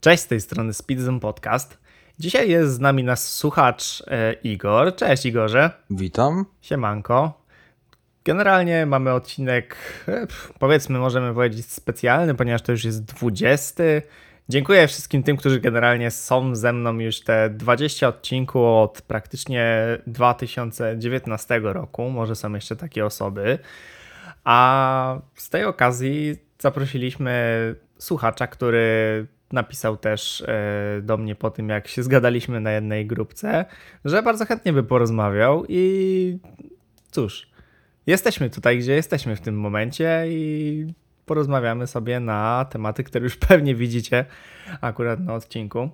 Cześć, z tej strony Speedzone Podcast. Dzisiaj jest z nami nasz słuchacz e, Igor. Cześć Igorze. Witam. Siemanko. Generalnie mamy odcinek, e, powiedzmy, możemy powiedzieć specjalny, ponieważ to już jest 20. Dziękuję wszystkim tym, którzy generalnie są ze mną już te 20 odcinków od praktycznie 2019 roku. Może są jeszcze takie osoby. A z tej okazji zaprosiliśmy słuchacza, który napisał też e, do mnie po tym, jak się zgadaliśmy na jednej grupce, że bardzo chętnie by porozmawiał i cóż, jesteśmy tutaj, gdzie jesteśmy w tym momencie i porozmawiamy sobie na tematy, które już pewnie widzicie akurat na odcinku.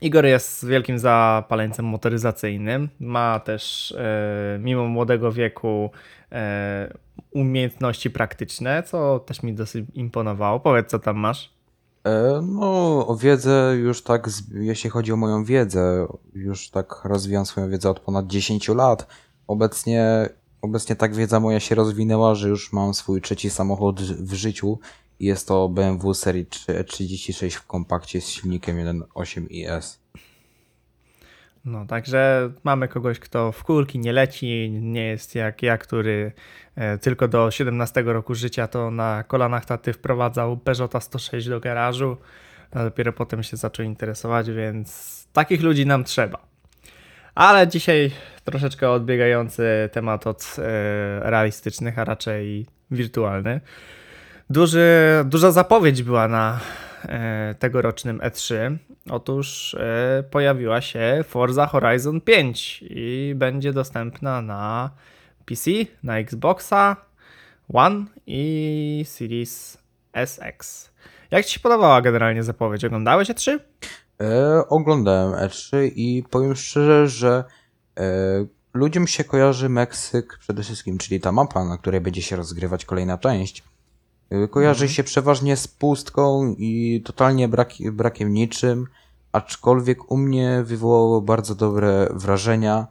Igor jest wielkim zapaleńcem motoryzacyjnym. Ma też, e, mimo młodego wieku, e, umiejętności praktyczne, co też mi dosyć imponowało. Powiedz, co tam masz. E, no, wiedzę już tak, jeśli chodzi o moją wiedzę, już tak rozwijam swoją wiedzę od ponad 10 lat. Obecnie, obecnie tak wiedza moja się rozwinęła, że już mam swój trzeci samochód w życiu. Jest to BMW serii 3 36 w kompakcie z silnikiem 1.8 IS. No, także mamy kogoś, kto w kulki nie leci, nie jest jak ja, który e, tylko do 17 roku życia to na kolanach taty wprowadzał Peugeota 106 do garażu, a dopiero potem się zaczął interesować, więc takich ludzi nam trzeba. Ale dzisiaj troszeczkę odbiegający temat od e, realistycznych, a raczej wirtualny. Duży, duża zapowiedź była na tegorocznym E3. Otóż e, pojawiła się Forza Horizon 5 i będzie dostępna na PC, na Xboxa One i Series SX. Jak Ci się podobała generalnie zapowiedź? Oglądałeś E3? E, oglądałem E3 i powiem szczerze, że e, ludziom się kojarzy Meksyk przede wszystkim, czyli ta mapa, na której będzie się rozgrywać kolejna część. Kojarzy się przeważnie z pustką i totalnie brak, brakiem niczym, aczkolwiek u mnie wywołało bardzo dobre wrażenia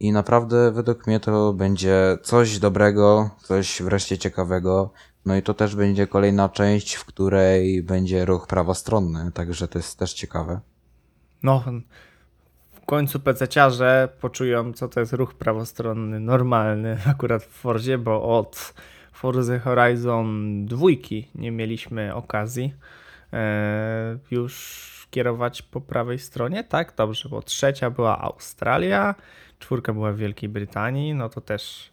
i naprawdę według mnie to będzie coś dobrego, coś wreszcie ciekawego. No i to też będzie kolejna część, w której będzie ruch prawostronny, także to jest też ciekawe. No, w końcu PC-ciarze poczują, co to jest ruch prawostronny normalny akurat w Forzie, bo od Forza Horizon 2 nie mieliśmy okazji e, już kierować po prawej stronie, tak? Dobrze, bo trzecia była Australia, czwórka była w Wielkiej Brytanii, no to też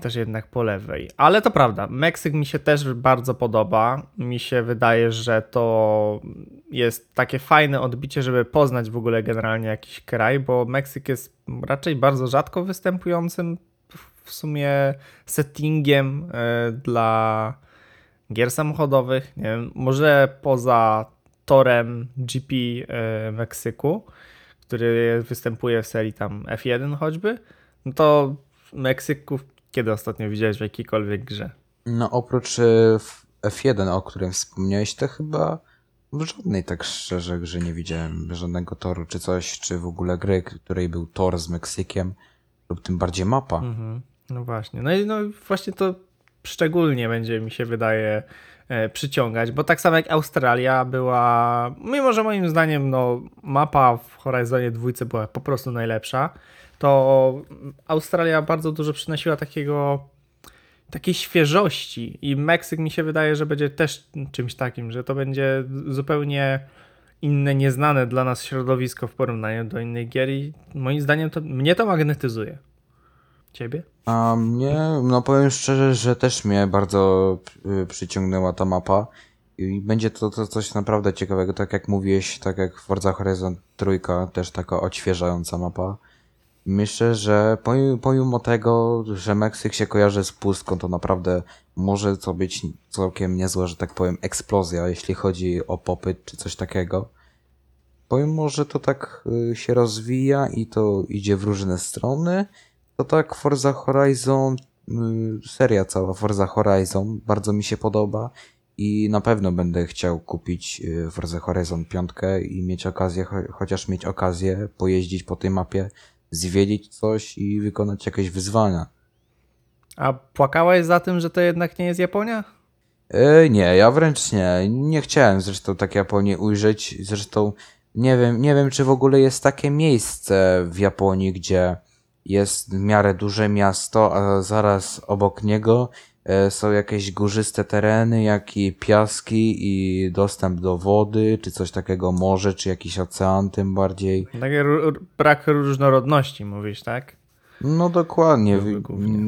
też jednak po lewej. Ale to prawda, Meksyk mi się też bardzo podoba. Mi się wydaje, że to jest takie fajne odbicie, żeby poznać w ogóle generalnie jakiś kraj, bo Meksyk jest raczej bardzo rzadko występującym w sumie settingiem e, dla gier samochodowych. Nie wiem, może poza torem GP e, Meksyku, który występuje w serii tam F1 choćby, no to Meksyków kiedy ostatnio widziałeś w jakiejkolwiek grze? No oprócz e, F- F1, o którym wspomniałeś, to chyba w żadnej tak szczerze grze nie widziałem żadnego toru czy coś, czy w ogóle gry, której był tor z Meksykiem, lub tym bardziej mapa. Mhm. No właśnie. No i no właśnie to szczególnie będzie mi się wydaje e, przyciągać, bo tak samo jak Australia była, mimo że moim zdaniem no, mapa w Horizonie dwójce była po prostu najlepsza, to Australia bardzo dużo przynosiła takiego takiej świeżości i Meksyk mi się wydaje, że będzie też czymś takim, że to będzie zupełnie inne, nieznane dla nas środowisko w porównaniu do innych gier i moim zdaniem to mnie to magnetyzuje. Ciebie? A mnie, no powiem szczerze, że też mnie bardzo y, przyciągnęła ta mapa i będzie to, to coś naprawdę ciekawego, tak jak mówiłeś, tak jak Forza Horizon trójka, też taka odświeżająca mapa. Myślę, że pomimo, tego, że Meksyk się kojarzy z pustką, to naprawdę może to być całkiem niezła, że tak powiem, eksplozja, jeśli chodzi o popyt czy coś takiego. Pomimo, że to tak y, się rozwija i to idzie w różne strony, to tak Forza Horizon, y, seria cała Forza Horizon bardzo mi się podoba i na pewno będę chciał kupić y, Forza Horizon 5 i mieć okazję, cho- chociaż mieć okazję pojeździć po tej mapie, zwiedzić coś i wykonać jakieś wyzwania. A płakałeś za tym, że to jednak nie jest Japonia? E, nie, ja wręcz nie. Nie chciałem zresztą tak Japonii ujrzeć. Zresztą nie wiem, nie wiem, czy w ogóle jest takie miejsce w Japonii, gdzie jest w miarę duże miasto, a zaraz obok niego e, są jakieś górzyste tereny, jak i piaski i dostęp do wody, czy coś takiego morze, czy jakiś ocean tym bardziej. Ró- brak różnorodności, mówisz, tak? No dokładnie. W,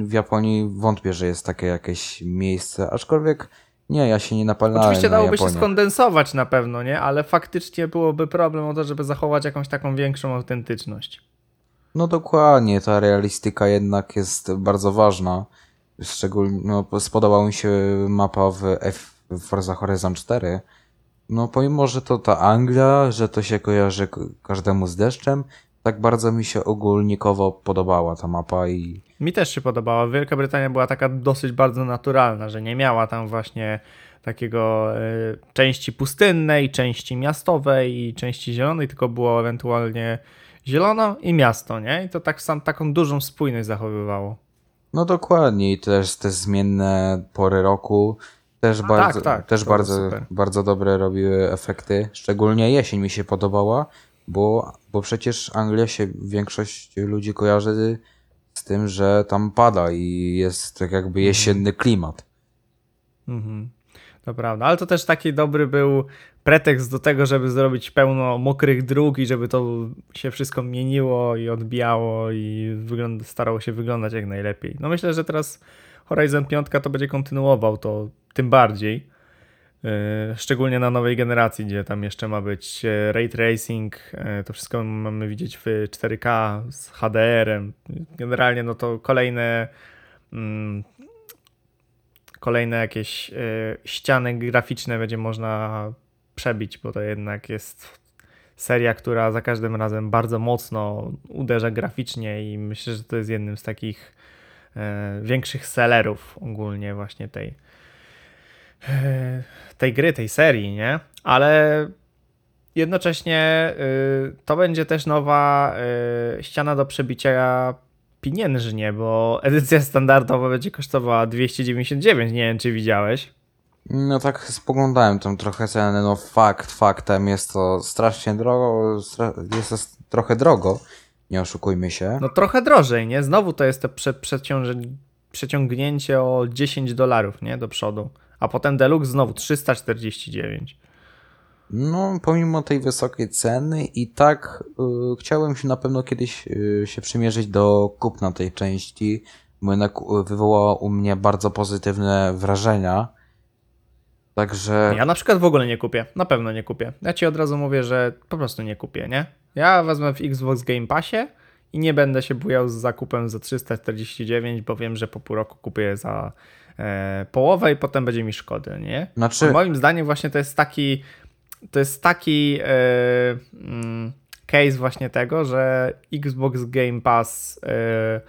w Japonii wątpię, że jest takie jakieś miejsce, aczkolwiek nie, ja się nie napalałem Oczywiście na dałoby się Japonię. skondensować na pewno, nie? Ale faktycznie byłoby problem o to, żeby zachować jakąś taką większą autentyczność. No dokładnie, ta realistyka jednak jest bardzo ważna. Szczególnie, no, spodobała mi się mapa w, F, Forza Horizon 4. No pomimo, że to ta Anglia, że to się kojarzy każdemu z deszczem, tak bardzo mi się ogólnikowo podobała ta mapa i Mi też się podobała. Wielka Brytania była taka dosyć bardzo naturalna, że nie miała tam właśnie takiego e, części pustynnej, części miastowej i części zielonej, tylko było ewentualnie zielono i miasto, nie? I to tak sam taką dużą spójność zachowywało. no dokładnie i też te zmienne pory roku też bardzo, tak, też to było bardzo, super. bardzo dobre robiły efekty. Szczególnie jesień mi się podobała, bo, bo przecież Anglia się większość ludzi kojarzy z tym, że tam pada i jest tak jakby jesienny klimat. Mhm. To prawda, ale to też taki dobry był pretekst do tego, żeby zrobić pełno mokrych dróg i żeby to się wszystko mieniło i odbijało i wygląda, starało się wyglądać jak najlepiej. No myślę, że teraz Horizon 5 to będzie kontynuował to tym bardziej. Yy, Szczególnie na nowej generacji, gdzie tam jeszcze ma być e, ray tracing, e, to wszystko mamy widzieć w 4K z HDR-em. Generalnie no to kolejne mm, kolejne jakieś y, ściany graficzne będzie można przebić, bo to jednak jest seria, która za każdym razem bardzo mocno uderza graficznie i myślę, że to jest jednym z takich e, większych sellerów ogólnie właśnie tej e, tej gry, tej serii, nie? Ale jednocześnie y, to będzie też nowa y, ściana do przebicia pieniężnie, bo edycja standardowa będzie kosztowała 299, nie wiem czy widziałeś. No tak spoglądałem tam trochę ceny, no fakt, faktem jest to strasznie drogo, jest to trochę drogo, nie oszukujmy się. No trochę drożej, nie? Znowu to jest to prze, przeciągnięcie o 10 dolarów, nie? Do przodu. A potem Deluxe znowu 349. No, pomimo tej wysokiej ceny i tak y, chciałem się na pewno kiedyś y, się przymierzyć do kupna tej części, bo jednak y, wywołała u mnie bardzo pozytywne wrażenia. Także Ja na przykład w ogóle nie kupię. Na pewno nie kupię. Ja ci od razu mówię, że po prostu nie kupię, nie? Ja wezmę w Xbox Game Passie i nie będę się bujał z zakupem za 349, bo wiem, że po pół roku kupię za e, połowę i potem będzie mi szkody, nie? Znaczy- A moim zdaniem właśnie to jest taki to jest taki e, mm, case właśnie tego, że Xbox Game Pass e,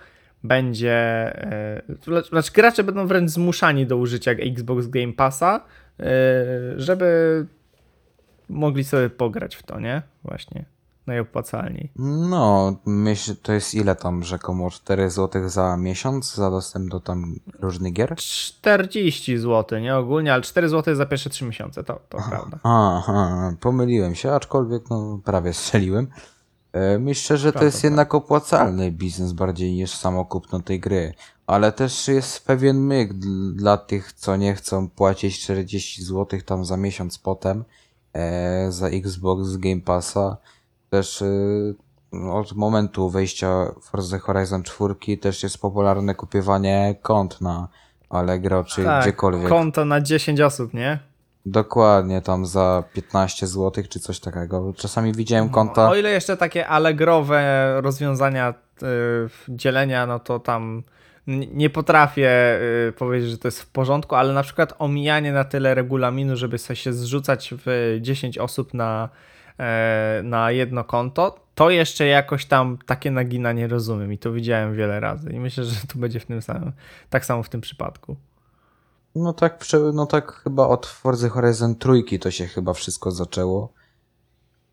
będzie e, znaczy gracze będą wręcz zmuszani do użycia Xbox Game Passa, żeby mogli sobie pograć w to, nie? Właśnie. Najopłacalniej. no, myślę, to jest ile tam rzekomo 4 zł za miesiąc za dostęp do tam różnych gier? 40 zł, nie ogólnie, ale 4 zł za pierwsze 3 miesiące, to, to prawda. Aha, pomyliłem się, aczkolwiek no prawie strzeliłem. E, Myślę, że to jest jednak opłacalny biznes bardziej niż samo kupno tej gry. Ale też jest pewien myk dl- dla tych, co nie chcą płacić 40 zł tam za miesiąc potem e, za Xbox Game Passa. Też e, od momentu wejścia Forza Horizon 4 też jest popularne kupywanie kont na Allegro czy gdziekolwiek. Tak, konto na 10 osób, nie? Dokładnie, tam za 15 zł czy coś takiego. Czasami widziałem konta. O ile jeszcze takie allegrowe rozwiązania y, dzielenia, no to tam nie potrafię y, powiedzieć, że to jest w porządku, ale na przykład omijanie na tyle regulaminu, żeby sobie się zrzucać w 10 osób na, na jedno konto, to jeszcze jakoś tam takie naginanie rozumiem i to widziałem wiele razy i myślę, że tu będzie w tym samym, tak samo w tym przypadku. No tak, no tak chyba od Forza Horizon trójki to się chyba wszystko zaczęło.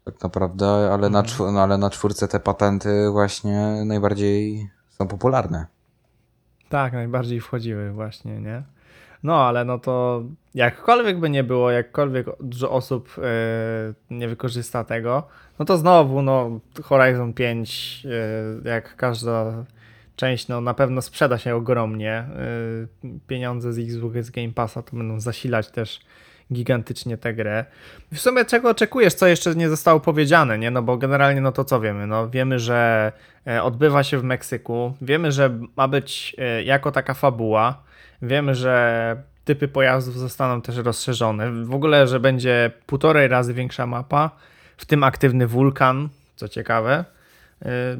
Tak naprawdę, ale, na, czw- no, ale na czwórce te patenty właśnie najbardziej są popularne. Tak, najbardziej wchodziły właśnie, nie? No, ale no to jakkolwiek by nie było, jakkolwiek dużo osób e, nie wykorzysta tego, no to znowu, no Horizon 5, e, jak każda część, no na pewno sprzeda się ogromnie. E, pieniądze z Xbox Game Passa to będą zasilać też gigantycznie tę grę. W sumie czego oczekujesz, co jeszcze nie zostało powiedziane, nie? No bo generalnie no to co wiemy? No wiemy, że odbywa się w Meksyku, wiemy, że ma być jako taka fabuła, wiemy, że typy pojazdów zostaną też rozszerzone, w ogóle, że będzie półtorej razy większa mapa, w tym aktywny wulkan, co ciekawe. E,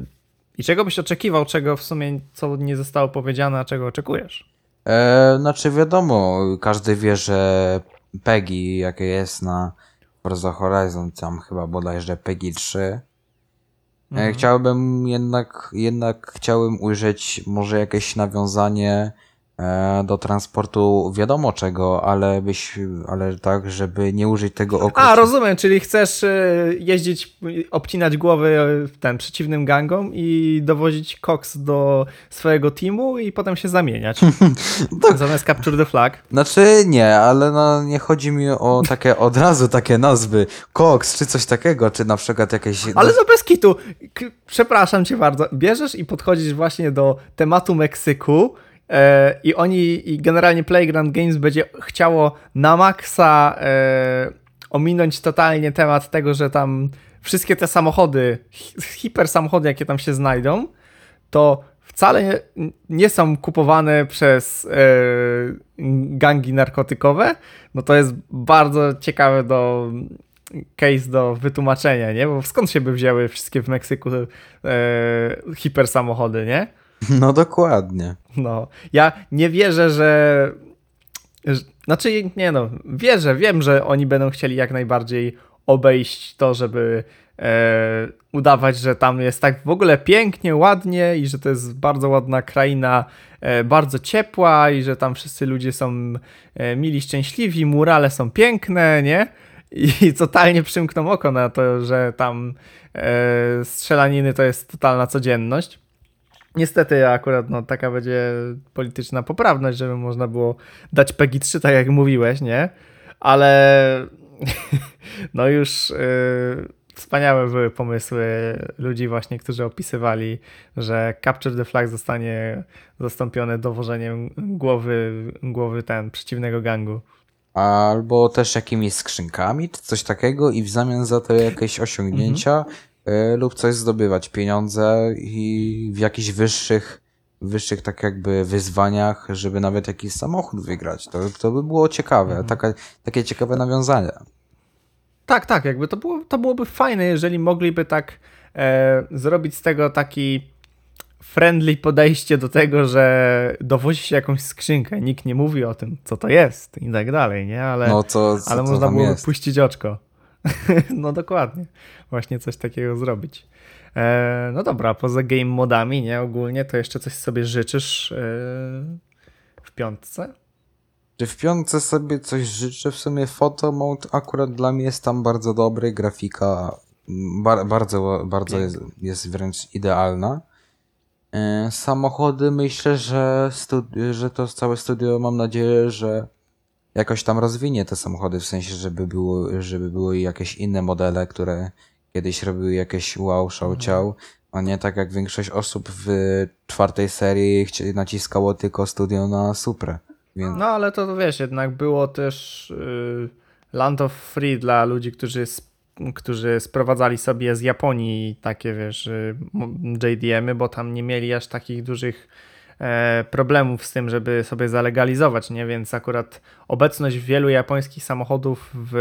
I czego byś oczekiwał, czego w sumie co nie zostało powiedziane, a czego oczekujesz? E, znaczy wiadomo, każdy wie, że PEGI, jakie jest na Forza Horizon, tam chyba bodajże PEGI 3. E, chciałbym jednak, jednak chciałbym ujrzeć może jakieś nawiązanie do transportu wiadomo czego, ale byś, ale tak, żeby nie użyć tego A, okresu. rozumiem, czyli chcesz e, jeździć, obcinać głowy e, ten przeciwnym gangom i dowozić koks do swojego teamu i potem się zamieniać. Zamiast capture the flag. Znaczy nie, ale no nie chodzi mi o takie od razu takie nazwy, Cox czy coś takiego, czy na przykład jakieś... Ale to bez kitu. Przepraszam cię bardzo. Bierzesz i podchodzisz właśnie do tematu Meksyku e, i oni, i generalnie Playground Games będzie chciało na maksa e, ominąć totalnie temat tego, że tam wszystkie te samochody, hi- hiper samochody, jakie tam się znajdą, to wcale nie, są kupowane przez e, gangi narkotykowe, no to jest bardzo ciekawe do case do wytłumaczenia, nie? Bo skąd się by wzięły wszystkie w Meksyku e, hiper samochody, nie? No dokładnie. No, ja nie wierzę, że. Znaczy, nie no, wierzę, wiem, że oni będą chcieli jak najbardziej obejść to, żeby e, udawać, że tam jest tak w ogóle pięknie, ładnie i że to jest bardzo ładna kraina, e, bardzo ciepła i że tam wszyscy ludzie są e, mili, szczęśliwi, murale są piękne, nie? I totalnie przymkną oko na to, że tam e, strzelaniny to jest totalna codzienność. Niestety akurat no, taka będzie polityczna poprawność, żeby można było dać PEGI 3, tak jak mówiłeś, nie? Ale no już yy, wspaniałe były pomysły ludzi właśnie, którzy opisywali, że Capture the Flag zostanie zastąpione dowożeniem głowy, głowy ten przeciwnego gangu. Albo też jakimiś skrzynkami, czy coś takiego i w zamian za to jakieś osiągnięcia y, lub coś zdobywać pieniądze i w jakichś wyższych, wyższych tak jakby wyzwaniach, żeby nawet jakiś samochód wygrać. To, to by było ciekawe, Taka, takie ciekawe nawiązania. Tak, tak, jakby to, było, to byłoby fajne, jeżeli mogliby tak e, zrobić z tego taki friendly podejście do tego, że dowozi się jakąś skrzynkę, nikt nie mówi o tym, co to jest i tak dalej, nie? Ale, No co, co, ale co można jest? puścić oczko. no dokładnie, właśnie coś takiego zrobić. E, no dobra, poza game modami, nie, ogólnie, to jeszcze coś sobie życzysz e, w piątce? Czy w piątce sobie coś życzę? W sumie photo mode akurat dla mnie jest tam bardzo dobry, grafika bar bardzo, bardzo jest, jest wręcz idealna. E, Samochody myślę, że, że to całe studio mam nadzieję, że jakoś tam rozwinie te samochody, w sensie, żeby było, żeby były jakieś inne modele, które kiedyś robiły jakieś wow, show, ciał, a nie tak jak większość osób w czwartej serii naciskało tylko studio na Suprę. Więc... No ale to wiesz, jednak było też y, Land of Free dla ludzi, którzy, którzy sprowadzali sobie z Japonii takie, wiesz, y, JDM-y, bo tam nie mieli aż takich dużych problemów z tym, żeby sobie zalegalizować, nie? Więc akurat obecność wielu japońskich samochodów w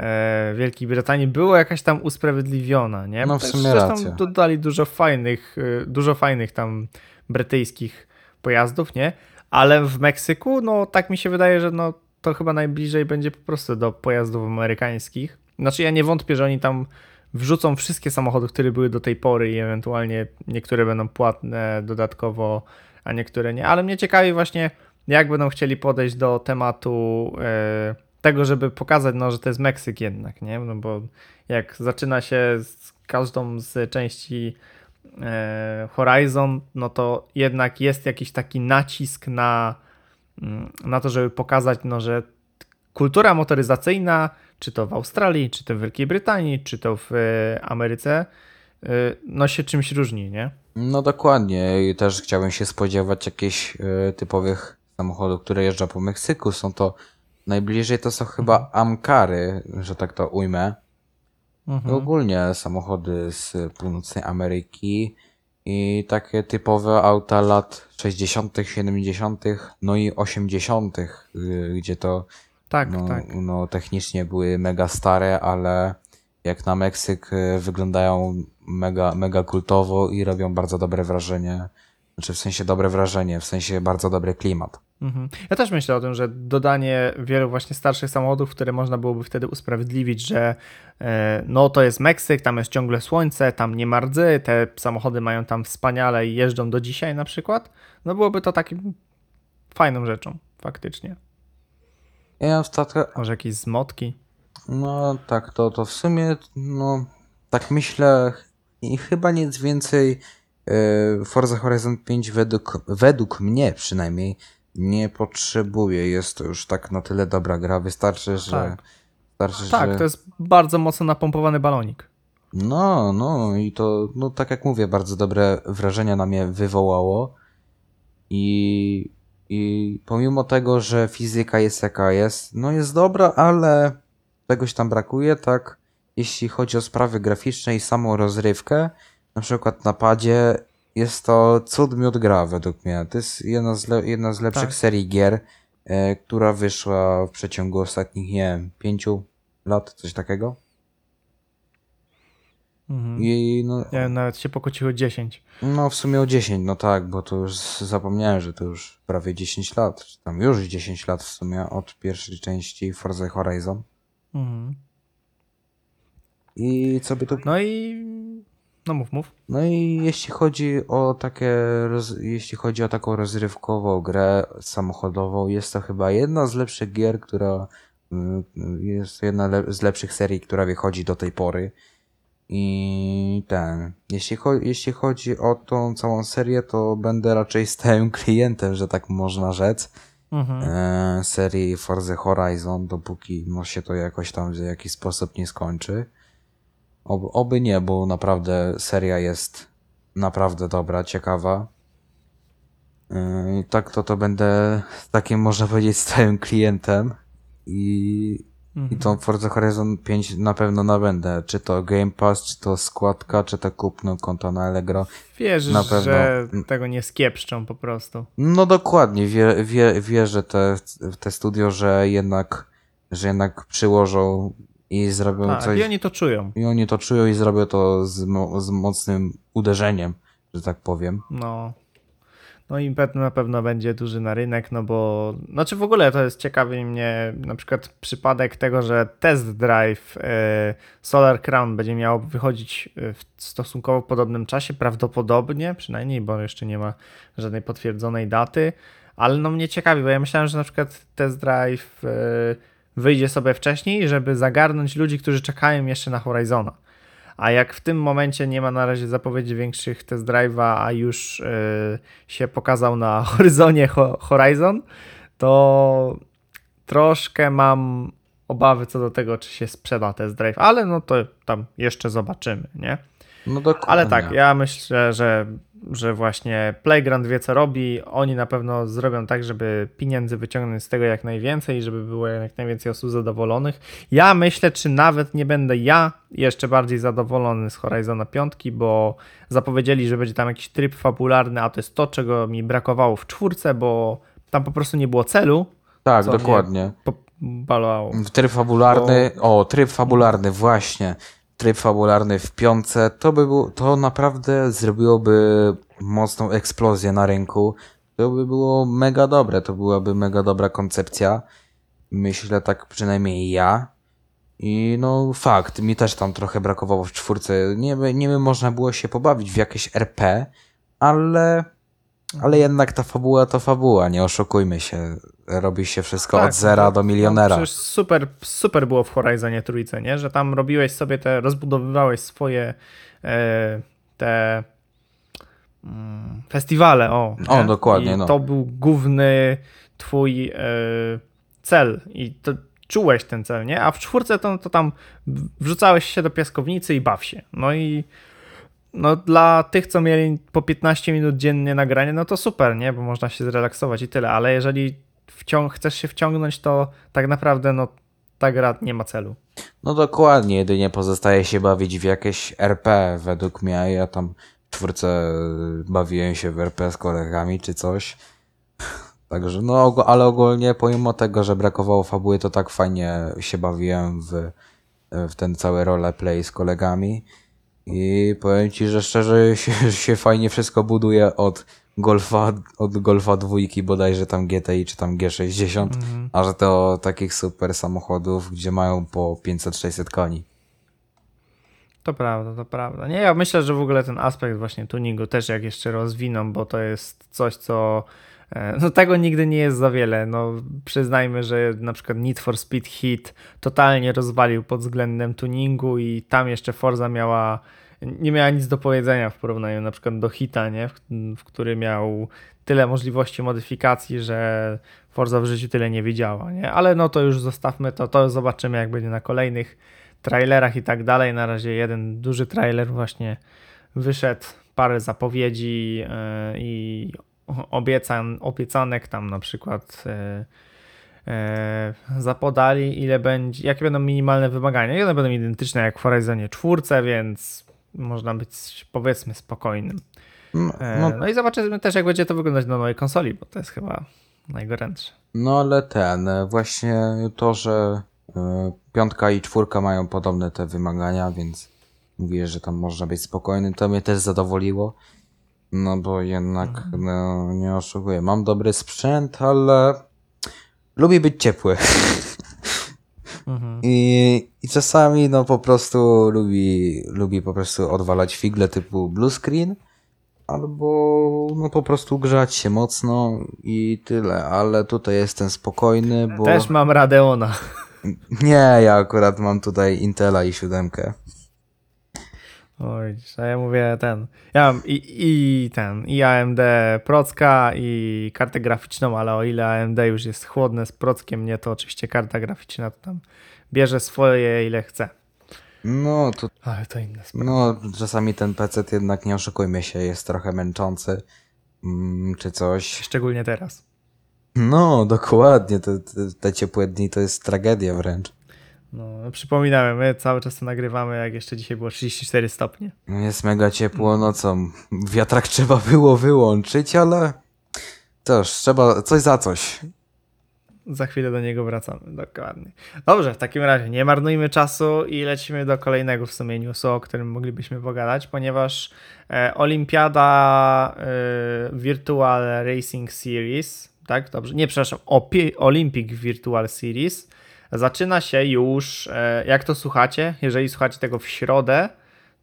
e, Wielkiej Brytanii była jakaś tam usprawiedliwiona, nie? No, w sumie zresztą racja. dodali dużo fajnych, y, dużo fajnych tam brytyjskich pojazdów, nie? Ale w Meksyku, no tak mi się wydaje, że no to chyba najbliżej będzie po prostu do pojazdów amerykańskich. Znaczy ja nie wątpię, że oni tam wrzucą wszystkie samochody, które były do tej pory i ewentualnie niektóre będą płatne dodatkowo, a niektóre nie. Ale mnie ciekawi właśnie, jak będą chcieli podejść do tematu e, tego, żeby pokazać, no, że to jest Meksyk jednak, nie? No bo jak zaczyna się z każdą z części e, Horizon, no to jednak jest jakiś taki nacisk na mm, na to, żeby pokazać, no, że kultura motoryzacyjna, czy to w Australii, czy to w Wielkiej Brytanii, czy to w e, Ameryce, e, no się czymś różni, nie? No dokładnie i też chciałbym się spodziewać jakichś e, typowych samochodów, które jeżdżą po Meksyku. Są to najbliżej to są chyba Amkary, że tak to ujmę. Mhm. Ogólnie samochody z północnej Ameryki i takie typowe auta lat 60., 70., no i 80., y, gdzie to Tak, no, tak. no technicznie były mega stare, ale jak na Meksyk y, wyglądają mega, mega kultowo i robią bardzo dobre wrażenie. Znaczy w sensie dobre wrażenie, w sensie bardzo dobry klimat. Mhm. Ja też myślę o tym, że dodanie wielu właśnie starszych samochodów, które można byłoby wtedy usprawiedliwić, że e, no to jest Meksyk, tam jest ciągle słońce, tam nie ma rdzy, te samochody mają tam wspaniale i jeżdżą do dzisiaj na przykład, no byłoby to takim fajną rzeczą, faktycznie. Ja takie, Może jakieś zmotki. No tak, to, to w sumie, no tak myślę i chyba nic więcej e, Forza Horizon 5 według, według mnie przynajmniej nie potrzebuje. Jest to już tak na tyle dobra gra, wystarczy, że... Tak. Wystarczy, Tak, że... to jest bardzo mocno napompowany balonik. No, no i to, no tak jak mówię, bardzo dobre wrażenia na mnie wywołało i, i pomimo tego, że fizyka jest jaka jest, no jest dobra, ale czegoś tam brakuje, tak, jeśli chodzi o sprawy graficzne i samą rozrywkę, na przykład na padzie jest to cud miód gra według mnie. To jest jedna z, le- jedna z lepszych Tak. serii gier, e, która wyszła w przeciągu ostatnich, nie wiem, pięciu lat, coś takiego. Mhm. I no, Ja nawet się pokłóciło 10. No, w sumie o 10, no tak, bo to już zapomniałem, że to już prawie 10 lat, czy tam już 10 lat w sumie od pierwszej części Forza Horizon. Mhm. I co by tu. No i no mów, mów. No i jeśli chodzi o takie. Roz... Jeśli chodzi o taką rozrywkową grę samochodową, jest to chyba jedna z lepszych gier, która. mm, Jest jedna le... z lepszych serii, która wychodzi do tej pory. I ten. Jeśli, cho... jeśli chodzi o tą całą serię, to będę raczej stałym klientem, że tak można rzec. Mhm. e, serii Forza Horizon, dopóki no, się to jakoś tam w jakiś sposób nie skończy. Oby, oby nie, bo naprawdę seria jest naprawdę dobra, ciekawa. Yy, tak to to będę takim można powiedzieć stałym klientem i, i tą Forza Horizon 5 na pewno nabędę. Czy to Game Pass, czy to składka, czy to kupno konto na Allegro. Wierzysz, Na pewno. że tego nie skiepszczą po prostu. No dokładnie, wie, wie, wierzę te, te studio, że jednak, że jednak przyłożą i zrobią Tak, coś. i oni to czują. I oni to czują i zrobią to z, mo- z mocnym uderzeniem, że tak powiem. No. No i pe- na pewno będzie duży na rynek, no bo. Znaczy w ogóle to jest ciekawy mnie na przykład przypadek tego, że test drive e, Solar Crown będzie miał wychodzić e, w stosunkowo podobnym czasie, prawdopodobnie, przynajmniej, bo jeszcze nie ma żadnej potwierdzonej daty. Ale no mnie ciekawi, bo ja myślałem, że na przykład test drive e, wyjdzie sobie wcześniej, żeby zagarnąć ludzi, którzy czekają jeszcze na Horizona. A jak w tym momencie nie ma na razie zapowiedzi większych test drive'a, a już yy, się pokazał na horyzonie ho Horizon, to troszkę mam obawy co do tego, czy się sprzeda test drive, ale no to tam jeszcze zobaczymy, nie? No dokładnie. Ale tak, ja myślę, że, że właśnie Playground wie co robi. Oni na pewno zrobią tak, żeby pieniędzy wyciągnąć z tego jak najwięcej, żeby było jak najwięcej osób zadowolonych. Ja myślę, czy nawet nie będę ja jeszcze bardziej zadowolony z Horizona 5, bo zapowiedzieli, że będzie tam jakiś tryb fabularny, a to jest to, czego mi brakowało w czwórce, bo tam po prostu nie było celu. Tak, dokładnie. Balało. Tryb fabularny, o, tryb fabularny, właśnie. Tryb fabularny w piątce, to by było, to naprawdę zrobiłoby mocną eksplozję na rynku. To by było mega dobre, to byłaby mega dobra koncepcja. Myślę tak przynajmniej ja. I no fakt, mi też tam trochę brakowało w czwórce. Nie, nie by można było się pobawić w jakieś RP, ale, ale jednak ta fabuła to fabuła, nie oszukujmy się. Robi się wszystko Tak, od zera no, do No, milionera. przecież super, super było w Horizonie trójce, nie? Że tam robiłeś sobie te, rozbudowywałeś swoje e, te mm, festiwale, o. O, nie? dokładnie, I no. to był główny twój e, cel i to czułeś ten cel, nie? A w czwórce to, to tam wrzucałeś się do piaskownicy i baw się. No i no dla tych, co mieli po 15 minut dziennie nagranie, no to super, nie? Bo można się zrelaksować i tyle, ale jeżeli wciąg chcesz się wciągnąć, to tak naprawdę no ta gra nie ma celu. No dokładnie, jedynie pozostaje się bawić w jakieś RP według mnie. Ja tam w czwórce bawiłem się w RP z kolegami czy coś. Także no, ale ogólnie pomimo tego, że brakowało fabuły, to tak fajnie się bawiłem w, w ten cały roleplay z kolegami. I powiem ci, że szczerze się, się fajnie wszystko buduje od Golfa, od Golfa dwójki bodajże tam GTI czy tam G60, aż do takich super samochodów, gdzie mają po 500-600 koni. To prawda, to prawda. Nie, ja myślę, że w ogóle ten aspekt właśnie tuningu też jak jeszcze rozwiną, bo to jest coś, co e, no tego nigdy nie jest za wiele. No przyznajmy, że na przykład Need for Speed Hit totalnie rozwalił pod względem tuningu i tam jeszcze Forza miała nie miała nic do powiedzenia w porównaniu na przykład do Hita, nie? W, w który miał tyle możliwości modyfikacji, że Forza w życiu tyle nie widziała, nie? Ale no to już zostawmy to, to zobaczymy jak będzie na kolejnych trailerach i tak dalej. Na razie jeden duży trailer właśnie wyszedł, parę zapowiedzi yy, i obiecan, obiecanek tam na przykład yy, zapodali, ile będzie, jakie będą minimalne wymagania. I one będą identyczne jak w Horizonie 4, więc można być powiedzmy spokojnym. No, E, no, No i zobaczymy też jak będzie to wyglądać na nowej konsoli, bo to jest chyba najgorętsze. no ale ten, e, właśnie to, że e, piątka i czwórka mają podobne te wymagania, więc mówię, że tam można być spokojny, to mnie też zadowoliło. No bo jednak, no, nie oszukuję, mam dobry sprzęt, ale lubię być ciepły. Mhm. I, I czasami no po prostu lubi, lubi po prostu odwalać figle typu blue screen albo no po prostu grzać się mocno i tyle, ale tutaj jestem spokojny, bo Też mam Radeona. nie, ja akurat mam tutaj Intela i siódemkę. Oj, a ja mówię ten. Ja mam i, i ten, i AMD Procka, i kartę graficzną, ale o ile AMD już jest chłodne z Prockiem, nie, to oczywiście karta graficzna to tam bierze swoje ile chce. No to Ale to inne sprawy. no czasami ten PC jednak nie oszukujmy się, jest trochę męczący mm, czy coś. Szczególnie teraz. No dokładnie, te, te, te ciepłe dni to jest tragedia wręcz. No, przypominamy, my cały czas to nagrywamy, jak jeszcze dzisiaj było 34 stopnie. No Jest mega ciepło, no co, wiatrak trzeba było wyłączyć, ale też trzeba coś za coś. Za chwilę do niego wracamy, dokładnie. Dobrze, w takim razie nie marnujmy czasu i lecimy do kolejnego w sumie newsu, o którym moglibyśmy pogadać, ponieważ e, Olimpiada e, Virtual Racing Series, tak, dobrze, nie, przepraszam, Olympic Virtual Series zaczyna się już, e, jak to słuchacie, jeżeli słuchacie tego w środę,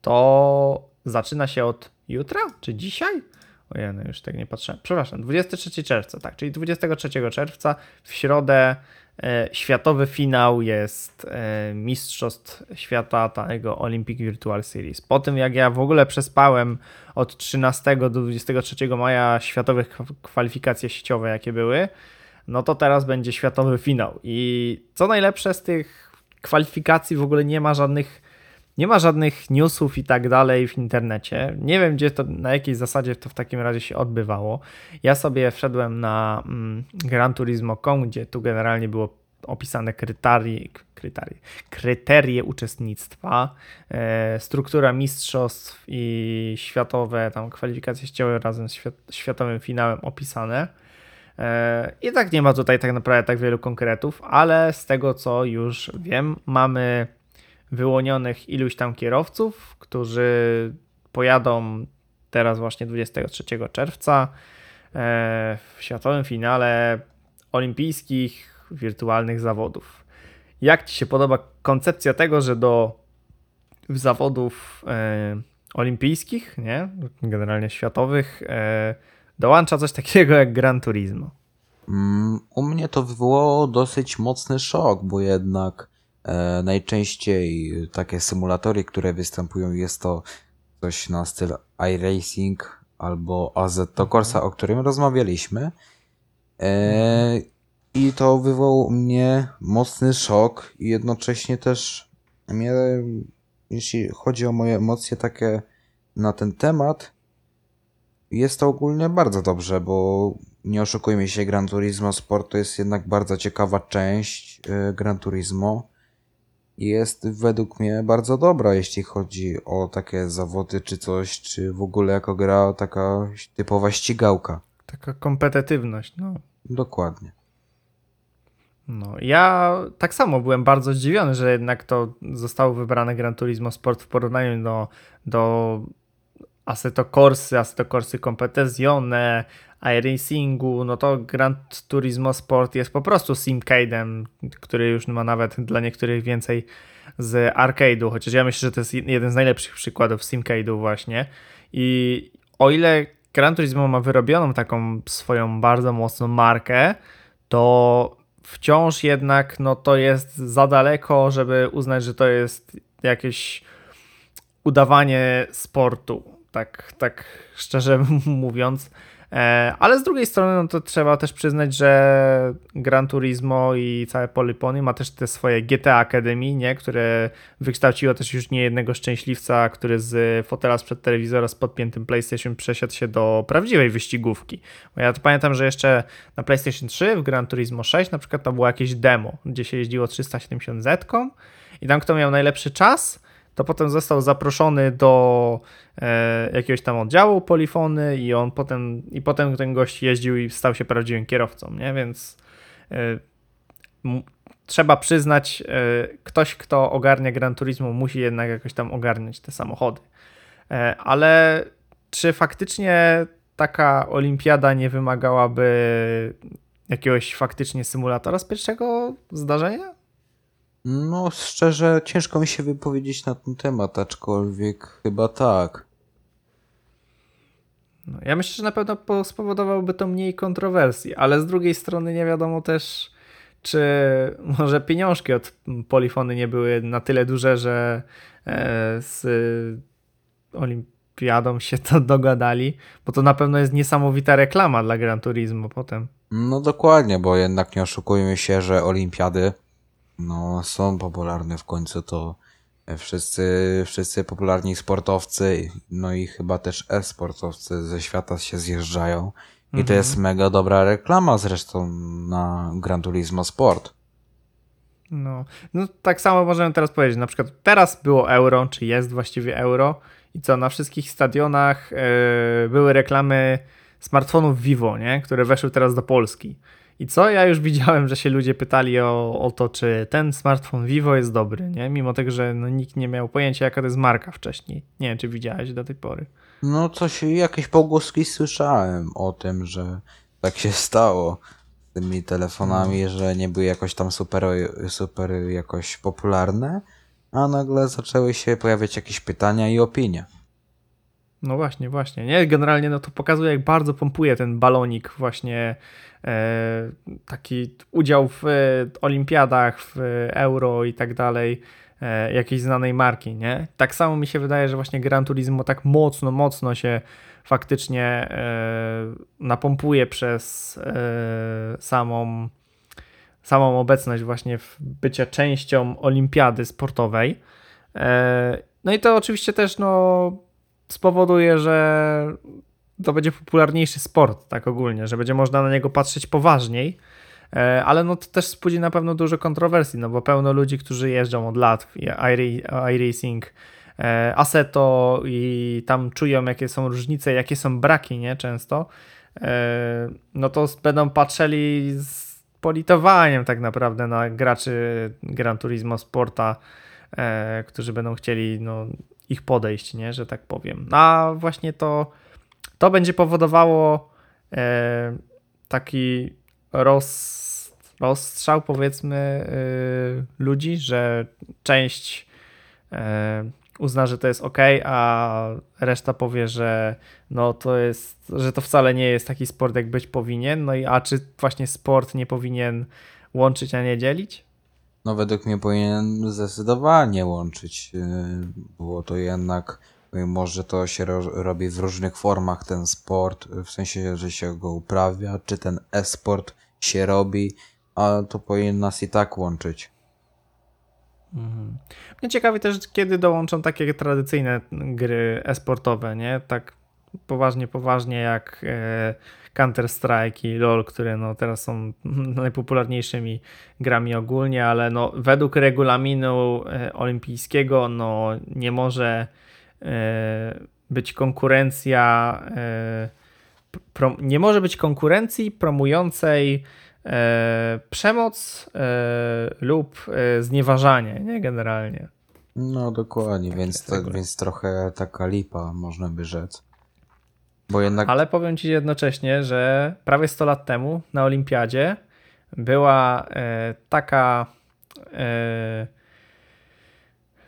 to zaczyna się od jutra, czy dzisiaj? Ojej, no już tak nie patrzę. Przepraszam, 23 czerwca, tak, czyli 23 czerwca w środę e, światowy finał jest e, Mistrzostw Świata tego Olympic Virtual Series. Po tym jak ja w ogóle przespałem od 13 do 23 maja światowe kwa- kwalifikacje sieciowe, jakie były, no to teraz będzie światowy finał. I co najlepsze z tych kwalifikacji w ogóle nie ma żadnych nie ma żadnych newsów i tak dalej w internecie. Nie wiem, gdzie to, na jakiej zasadzie to w takim razie się odbywało. Ja sobie wszedłem na mm, Gran Turismo.com, gdzie tu generalnie było opisane kryterie, kryterie, kryterie uczestnictwa, e, struktura mistrzostw i światowe tam kwalifikacje sieciowe razem z świat, światowym finałem opisane. E, I tak nie ma tutaj tak naprawdę tak wielu konkretów, ale z tego co już wiem, mamy wyłonionych iluś tam kierowców, którzy pojadą teraz właśnie 23 czerwca e, w światowym finale olimpijskich wirtualnych zawodów. Jak Ci się podoba koncepcja tego, że do zawodów e, olimpijskich, nie, generalnie światowych, dołącza coś takiego jak Gran Turismo? Mm, U mnie to wywołało dosyć mocny szok, bo jednak e, najczęściej takie symulatory, które występują, jest to coś na styl iRacing albo Assetto Corsa, o którym rozmawialiśmy. E, I to wywołał u mnie mocny szok i jednocześnie też mnie, jeśli chodzi o moje emocje takie na ten temat, jest to ogólnie bardzo dobrze, bo nie oszukujmy się, Gran Turismo Sport to jest jednak bardzo ciekawa część e, Gran Turismo. Jest według mnie bardzo dobra, jeśli chodzi o takie zawody czy coś, czy w ogóle jako gra taka typowa ścigałka. Taka kompetytywność, no. Dokładnie. No, ja tak samo byłem bardzo zdziwiony, że jednak to zostało wybrane Gran Turismo Sport w porównaniu do, do Assetto Corsy, Assetto Corsy Competizione, iRacingu, no to Gran Turismo Sport jest po prostu simcade'em, który już ma nawet dla niektórych więcej z arcade'u, chociaż ja myślę, że to jest jeden z najlepszych przykładów simcade'u właśnie. I o ile Gran Turismo ma wyrobioną taką swoją bardzo mocną markę, to wciąż jednak no to jest za daleko, żeby uznać, że to jest jakieś udawanie sportu, tak, tak szczerze mówiąc. E, Ale z drugiej strony, no to trzeba też przyznać, że Gran Turismo i całe Polypony ma też te swoje GTA Academy, nie? które wykształciło też już niejednego szczęśliwca, który z fotela sprzed telewizora z podpiętym PlayStation przesiadł się do prawdziwej wyścigówki. Bo ja to pamiętam, że jeszcze na PlayStation 3 w Gran Turismo 6 na przykład to było jakieś demo, gdzie się jeździło 370Z i tam kto miał najlepszy czas, to potem został zaproszony do e, jakiegoś tam oddziału polifony i on potem, i potem ten gość jeździł i stał się prawdziwym kierowcą, nie? Więc e, trzeba przyznać, e, ktoś, kto ogarnia Gran Turismo, musi jednak jakoś tam ogarniać te samochody. E, ale czy faktycznie taka olimpiada nie wymagałaby jakiegoś faktycznie symulatora z pierwszego zdarzenia? No, szczerze, ciężko mi się wypowiedzieć na ten temat, aczkolwiek chyba tak. No, ja myślę, że na pewno po- spowodowałoby to mniej kontrowersji, ale z drugiej strony nie wiadomo też, czy może pieniążki od Polifony nie były na tyle duże, że e, z Olimpiadą się to dogadali, bo to na pewno jest niesamowita reklama dla Gran Turismo potem. No dokładnie, bo jednak nie oszukujmy się, że olimpiady no, są popularne w końcu, to wszyscy, wszyscy popularni sportowcy, no i chyba też e-sportowcy ze świata się zjeżdżają. I to jest mega dobra reklama zresztą na Gran Turismo Sport. No, no tak samo możemy teraz powiedzieć. Na przykład teraz było euro, czy jest właściwie euro, i co na wszystkich stadionach e, były reklamy smartfonów Vivo, nie? które weszły teraz do Polski. I co? Ja już widziałem, że się ludzie pytali o, o to, czy ten smartfon Vivo jest dobry, nie? Mimo tego, że no, nikt nie miał pojęcia, jaka to jest marka wcześniej. Nie wiem, czy widziałeś do tej pory. No coś, jakieś pogłoski słyszałem o tym, że tak się stało z tymi telefonami, że nie były jakoś tam super, super jakoś popularne, a nagle zaczęły się pojawiać jakieś pytania i opinie. No właśnie, właśnie. Nie? Generalnie no to pokazuje, jak bardzo pompuje ten balonik właśnie taki udział w e, olimpiadach, w e, euro i tak dalej e, jakiejś znanej marki, nie? Tak samo mi się wydaje, że właśnie Gran Turismo tak mocno, mocno się faktycznie e, napompuje przez e, samą samą obecność właśnie w bycia częścią olimpiady sportowej. E, No i to oczywiście też no, spowoduje, że to będzie popularniejszy sport, tak ogólnie, że będzie można na niego patrzeć poważniej. E, Ale no to też wzbudzi na pewno dużo kontrowersji, no bo pełno ludzi, którzy jeżdżą od lat w iRa- iRacing, e, Assetto i tam czują jakie są różnice, jakie są braki, nie, często, e, no to będą patrzyli z politowaniem tak naprawdę na graczy Gran Turismo Sporta, którzy będą chcieli no, ich podejść, nie, że tak powiem. A właśnie to, to będzie powodowało e, taki roz, rozstrzał, powiedzmy, e, ludzi, że część e, uzna, że to jest ok, a reszta powie, że no to jest, że to wcale nie jest taki sport, jak być powinien. No i a czy właśnie sport nie powinien łączyć, a nie dzielić? No według mnie powinien zdecydowanie łączyć. Było to jednak może to się ro robi w różnych formach ten sport, w sensie, że się go uprawia, czy ten e-sport się robi, a to powinien nas i tak łączyć. Mnie ciekawi też, kiedy dołączą takie tradycyjne gry e-sportowe, nie? Tak poważnie, poważnie jak e, Counter-Strike i LoL, które no teraz są najpopularniejszymi grami ogólnie, ale no według regulaminu e, olimpijskiego no nie może być konkurencja e, pro, nie może być konkurencji promującej e, przemoc e, lub e, znieważanie, nie generalnie. No dokładnie, więc, to, reguły. więc trochę taka lipa, można by rzec. Bo jednak Ale powiem ci jednocześnie, że prawie 100 lat temu na Olimpiadzie była e, taka e,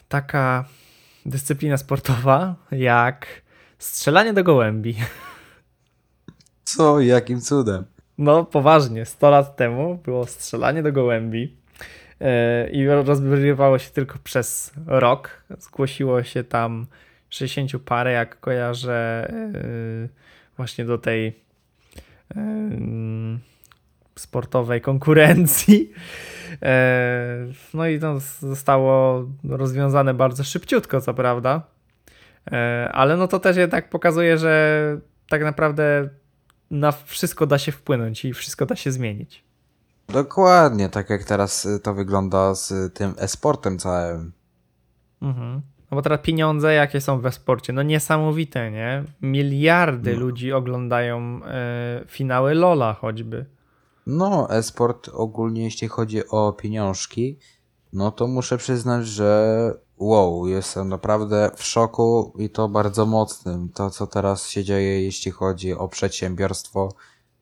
taka dyscyplina sportowa jak strzelanie do gołębi. co, jakim cudem? No poważnie, 100 lat temu było strzelanie do gołębi e, i rozgrywało się tylko przez rok. Zgłosiło się tam 60 parę, jak kojarzę, e, właśnie do tej e, sportowej konkurencji. E, No i to zostało rozwiązane bardzo szybciutko, co prawda. E, Ale no to też jednak pokazuje, że tak naprawdę na wszystko da się wpłynąć i wszystko da się zmienić. Dokładnie, tak jak teraz y, to wygląda z tym e-sportem całym. Mhm. No bo teraz pieniądze, jakie są we sporcie, no niesamowite, nie? Miliardy No. ludzi oglądają e, finały Lola choćby. No, e-sport ogólnie jeśli chodzi o pieniążki, no to muszę przyznać, że wow, jestem naprawdę w szoku i to bardzo mocnym. To, co teraz się dzieje, jeśli chodzi o przedsiębiorstwo,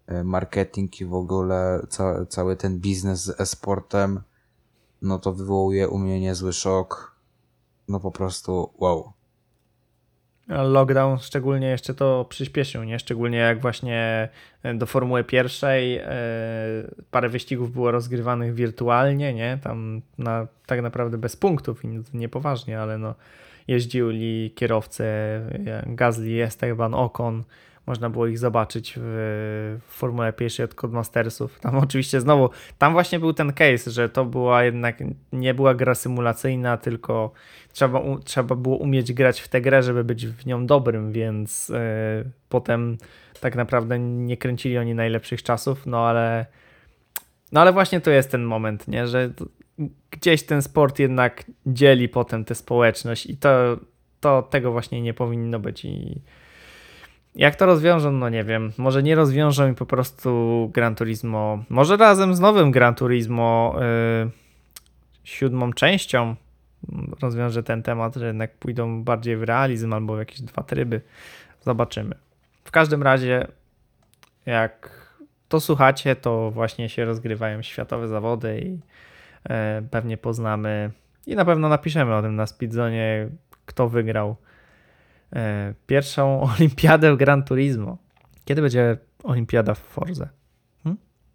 e, marketing i w ogóle ca cały ten biznes z e-sportem, no to wywołuje u mnie niezły szok. No po prostu wow. Lockdown szczególnie jeszcze to przyspieszył, nie? Szczególnie jak właśnie e, do Formuły pierwszej e, parę wyścigów było rozgrywanych wirtualnie, nie? Tam na, tak naprawdę bez punktów i niepoważnie, ale no jeździli kierowcy e, Gasly, Esteban Ocon, można było ich zobaczyć w, Formule pierwszej od Codemastersów. Tam oczywiście znowu, tam właśnie był ten case, że to była jednak, nie była gra symulacyjna, tylko trzeba, trzeba było umieć grać w tę grę, żeby być w nią dobrym, więc e, potem tak naprawdę nie kręcili oni najlepszych czasów, no ale no ale właśnie to jest ten moment, nie, że gdzieś ten sport jednak dzieli potem tę społeczność i to, to tego właśnie nie powinno być i jak to rozwiążą, no nie wiem. Może nie rozwiążą i po prostu Gran Turismo. Może razem z nowym Gran Turismo yy, siódmą częścią rozwiąże ten temat, że jednak pójdą bardziej w realizm albo w jakieś dwa tryby. Zobaczymy. W każdym razie, jak to słuchacie, to właśnie się rozgrywają światowe zawody i e, pewnie poznamy i na pewno napiszemy o tym na Speedzonie, kto wygrał pierwszą olimpiadę Gran Turismo. Kiedy będzie olimpiada w Forze?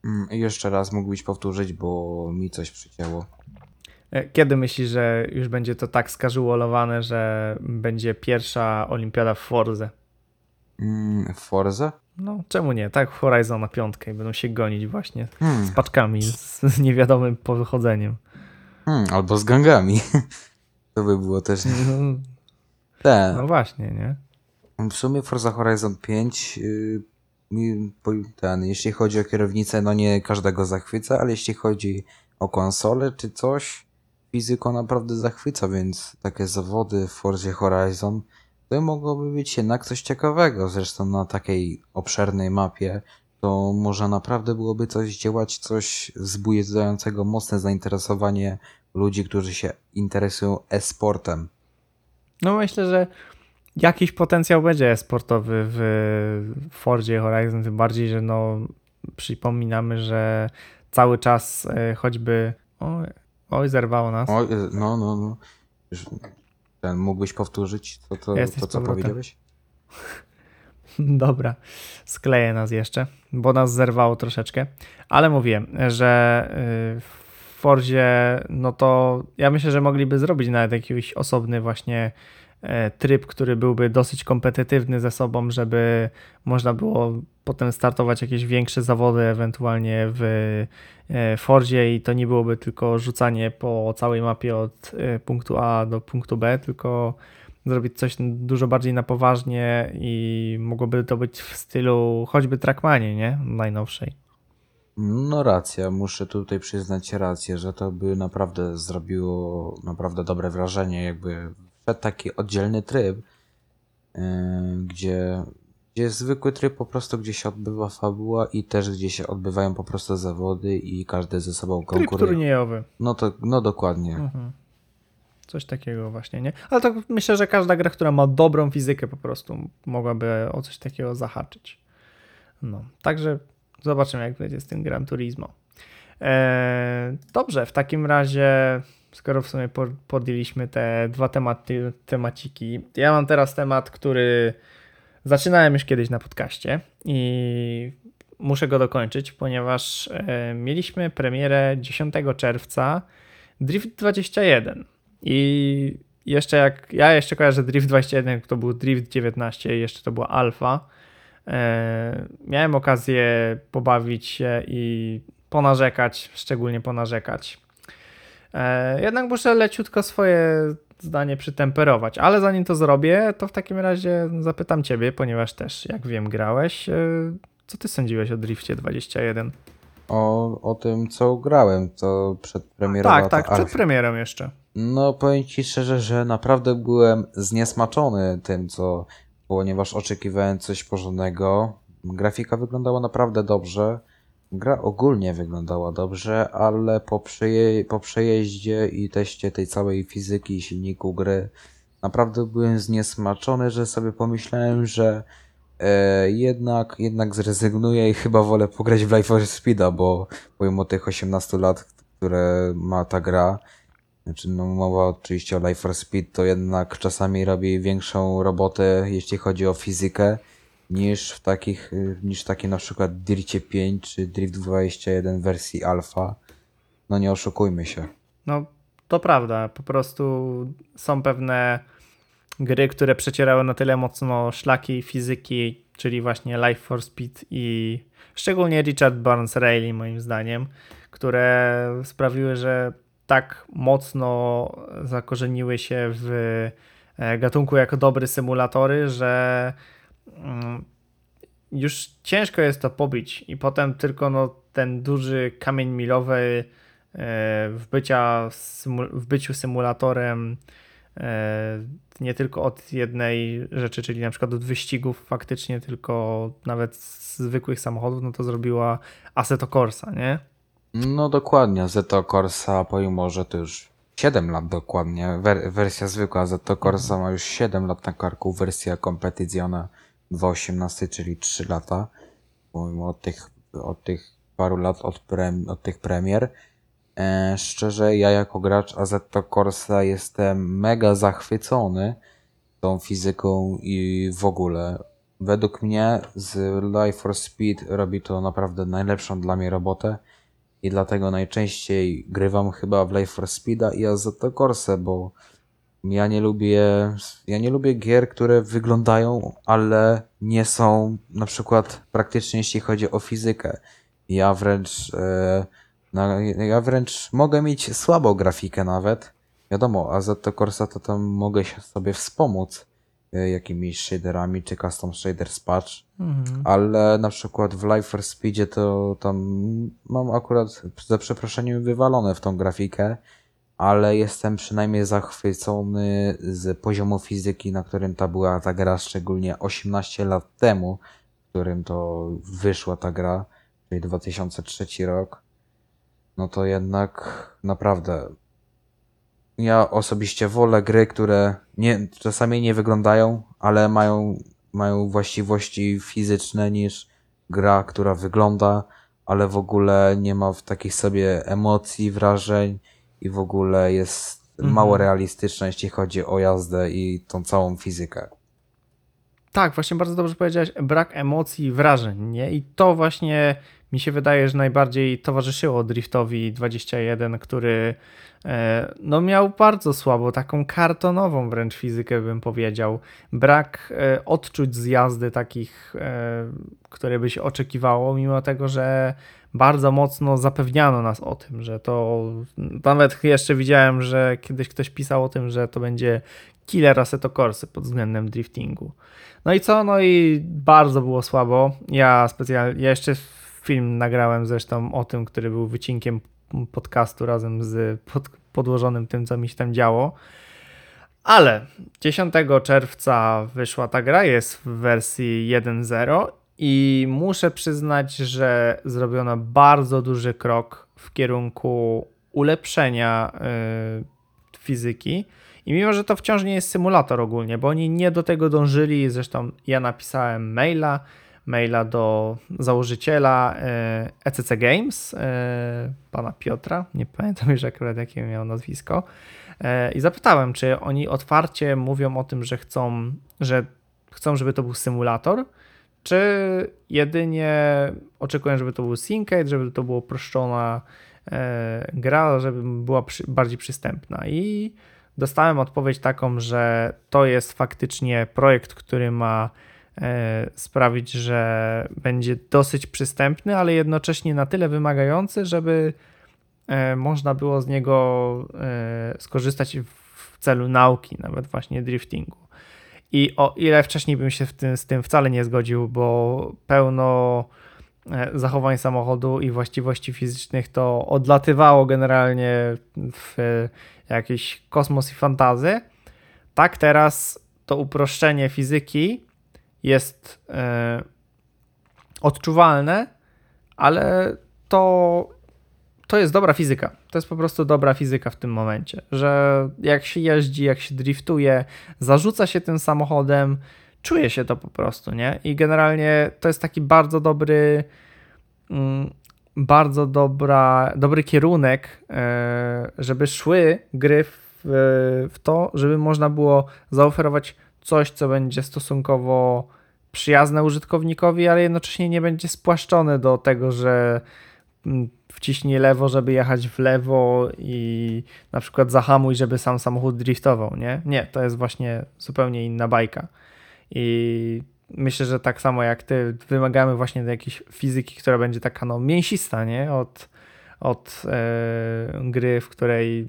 Mm, i jeszcze raz mógłbyś powtórzyć, bo mi coś przycięło. E, Kiedy myślisz, że już będzie to tak skażuolowane, że będzie pierwsza olimpiada w Forze? Mm, w Forze? No, czemu nie? Tak, w Horizon na piątkę i będą się gonić właśnie Hmm. z paczkami, z, z niewiadomym powychodzeniem. Hmm, albo z gangami. To by było też No, ten. no właśnie, nie? W sumie Forza Horizon 5 yy, mi- po- ten, jeśli chodzi o kierownicę, no nie każdego zachwyca, ale jeśli chodzi o konsolę czy coś, fizyko naprawdę zachwyca, więc takie zawody w Forzie Horizon to mogłoby być jednak coś ciekawego. Zresztą na takiej obszernej mapie to może naprawdę byłoby coś działać, coś wzbudzającego mocne zainteresowanie ludzi, którzy się interesują e-sportem. No myślę, że jakiś potencjał będzie sportowy w Fordzie Horizon, tym bardziej, że no przypominamy, że cały czas e, choćby oj, oj zerwało nas. O, y, no, no, no. Ten, mógłbyś powtórzyć to, to, Jesteś to co powrotem. powiedziałeś? Dobra, skleję nas jeszcze, bo nas zerwało troszeczkę, ale mówię, że w Forzie, no to ja myślę, że mogliby zrobić nawet jakiś osobny właśnie e, tryb, który byłby dosyć kompetytywny ze sobą, żeby można było potem startować jakieś większe zawody, ewentualnie w e, Fordzie i to nie byłoby tylko rzucanie po całej mapie od e, punktu A do punktu B, tylko zrobić coś dużo bardziej na poważnie i mogłoby to być w stylu choćby Trackmanie, nie? Najnowszej. No racja, muszę tutaj przyznać rację, że to by naprawdę zrobiło naprawdę dobre wrażenie, jakby wszedł taki oddzielny tryb, yy, gdzie, gdzie jest zwykły tryb po prostu, gdzie się odbywa fabuła i też gdzie się odbywają po prostu zawody i każdy ze sobą Tryb konkuruje. turniejowy. No to, no dokładnie. Mhm. Coś takiego właśnie, nie? Ale to myślę, że każda gra, która ma dobrą fizykę po prostu mogłaby o coś takiego zahaczyć. No, także zobaczymy jak będzie z tym Gran Turismo. Eee, dobrze, w takim razie, skoro w sumie po- podjęliśmy te dwa tematy, temaciki, ja mam teraz temat, który zaczynałem już kiedyś na podcaście i muszę go dokończyć, ponieważ e, mieliśmy premierę 10 czerwca Drift 21 i jeszcze jak, ja jeszcze kojarzę Drift 21, jak to był Drift 19, jeszcze to była alfa. E, miałem okazję pobawić się i ponarzekać, szczególnie ponarzekać. E, jednak muszę leciutko swoje zdanie przytemperować, ale zanim to zrobię, to w takim razie zapytam Ciebie, ponieważ też, jak wiem, grałeś. E, co Ty sądziłeś o Drifcie 21? O, o tym, co grałem, to przed premierą. Tak, tak, przed premierą jeszcze. No, powiem ci szczerze, że naprawdę byłem zniesmaczony tym, co, ponieważ oczekiwałem coś porządnego. Grafika wyglądała naprawdę dobrze. Gra ogólnie wyglądała dobrze, ale po, przeje po przejeździe i teście tej całej fizyki i silniku gry, naprawdę byłem zniesmaczony, że sobie pomyślałem, że e, jednak, jednak zrezygnuję i chyba wolę pograć w Life for Speeda, bo pomimo tych 18 lat, które ma ta gra, znaczy, no mowa oczywiście o Life for Speed, to jednak czasami robi większą robotę, jeśli chodzi o fizykę, niż w takich, y, niż taki na przykład Dircie 5 czy Drift 21 wersji alfa. No nie oszukujmy się. No, to prawda. Po prostu są pewne gry, które przecierały na tyle mocno szlaki fizyki, czyli właśnie Life for Speed i szczególnie Richard Barnes Rayleigh moim zdaniem, które sprawiły, że tak mocno zakorzeniły się w e, gatunku jako dobre symulatory, że mm, już ciężko jest to pobić i potem tylko no, ten duży kamień milowy e, w, bycia, w byciu symulatorem e, nie tylko od jednej rzeczy, czyli na przykład od wyścigów faktycznie, tylko nawet z zwykłych samochodów, no to zrobiła Assetto Corsa, nie? No dokładnie, Zeto Corsa, pomimo że to już 7 lat dokładnie, wer wersja zwykła Zeto Corsa ma już 7 lat na karku, wersja Competizione 2.18, czyli 3 lata, pomimo od tych, od tych paru lat od, prem od tych premier. E, szczerze, ja jako gracz Assetto Corsa jestem mega zachwycony tą fizyką i w ogóle. Według mnie z Life for Speed robi to naprawdę najlepszą dla mnie robotę i dlatego najczęściej grywam chyba w Life for Speeda i Assetto Corsa, bo ja nie lubię, ja nie lubię gier, które wyglądają, ale nie są na przykład praktycznie jeśli chodzi o fizykę. Ja wręcz, na, ja wręcz mogę mieć słabą grafikę nawet. Wiadomo, Assetto Corsa to tam mogę się sobie wspomóc jakimiś shaderami czy custom shaders patch. Ale na przykład w Life for Speedzie to tam mam akurat za przeproszeniem wywalone w tą grafikę, ale jestem przynajmniej zachwycony z poziomu fizyki, na którym ta była ta gra, szczególnie 18 lat temu, w którym to wyszła ta gra, czyli 2003 rok. No to jednak naprawdę ja osobiście wolę gry, które nie, czasami nie wyglądają, ale mają, mają właściwości fizyczne niż gra, która wygląda, ale w ogóle nie ma w takich sobie emocji, wrażeń i w ogóle jest mało realistyczna, jeśli chodzi o jazdę i tą całą fizykę. Tak, właśnie bardzo dobrze powiedziałeś, brak emocji i wrażeń, nie? I to właśnie mi się wydaje, że najbardziej towarzyszyło Driftowi 21, który e, no miał bardzo słabo, taką kartonową wręcz fizykę bym powiedział. Brak e, odczuć z jazdy takich, e, które by się oczekiwało, mimo tego, że bardzo mocno zapewniano nas o tym, że to nawet jeszcze widziałem, że kiedyś ktoś pisał o tym, że to będzie killer Assetto Corsy pod względem driftingu. No i co? No i bardzo było słabo. Ja specjalnie, ja jeszcze film nagrałem zresztą o tym, który był wycinkiem podcastu razem z pod, podłożonym tym, co mi się tam działo. Ale 10 czerwca wyszła ta gra, jest w wersji 1.0 i muszę przyznać, że zrobiono bardzo duży krok w kierunku ulepszenia yy, fizyki. I mimo, że to wciąż nie jest symulator ogólnie, bo oni nie do tego dążyli, zresztą ja napisałem maila, maila do założyciela ECC Games, e, pana Piotra, nie pamiętam już akurat jakie miał nazwisko, e, i zapytałem, czy oni otwarcie mówią o tym, że chcą, że chcą, żeby to był symulator, czy jedynie oczekują, żeby to był syncade, żeby to była uproszczona e, gra, żeby była bardziej przystępna. I dostałem odpowiedź taką, że to jest faktycznie projekt, który ma e, sprawić, że będzie dosyć przystępny, ale jednocześnie na tyle wymagający, żeby e, można było z niego e, skorzystać w celu nauki, nawet właśnie driftingu. I o ile wcześniej bym się tym, z tym wcale nie zgodził, bo pełno zachowań samochodu i właściwości fizycznych to odlatywało generalnie w jakiś kosmos i fantazy. Tak teraz to uproszczenie fizyki jest e, odczuwalne, ale to, to jest dobra fizyka. To jest po prostu dobra fizyka w tym momencie, że jak się jeździ, jak się driftuje, zarzuca się tym samochodem, czuje się to po prostu, nie? I generalnie to jest taki bardzo dobry mm, bardzo dobra, dobry kierunek, e, żeby szły gry w, w to, żeby można było zaoferować coś, co będzie stosunkowo przyjazne użytkownikowi, ale jednocześnie nie będzie spłaszczone do tego, że mm, wciśnij lewo, żeby jechać w lewo i na przykład zahamuj, żeby sam samochód driftował, nie? Nie, to jest właśnie zupełnie inna bajka. I myślę, że tak samo jak ty, wymagamy właśnie jakiejś fizyki, która będzie taka no mięsista, nie? Od, od e, gry, w której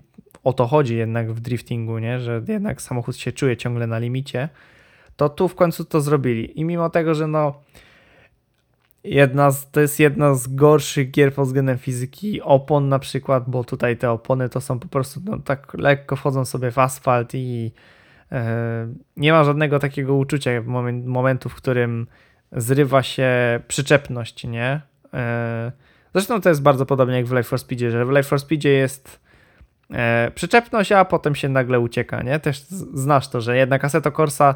o to chodzi jednak w driftingu, nie? Że jednak samochód się czuje ciągle na limicie, to tu w końcu to zrobili. I mimo tego, że no jedna z, to jest jedna z gorszych gier pod względem fizyki opon na przykład, bo tutaj te opony to są po prostu no, tak lekko wchodzą sobie w asfalt i E, nie ma żadnego takiego uczucia moment, momentu, w którym zrywa się przyczepność, nie? E, zresztą to jest bardzo podobnie jak w Life for Speedzie, że w Life for Speedzie jest e, przyczepność, a potem się nagle ucieka, nie? Też znasz to, że jednak Assetto Corsa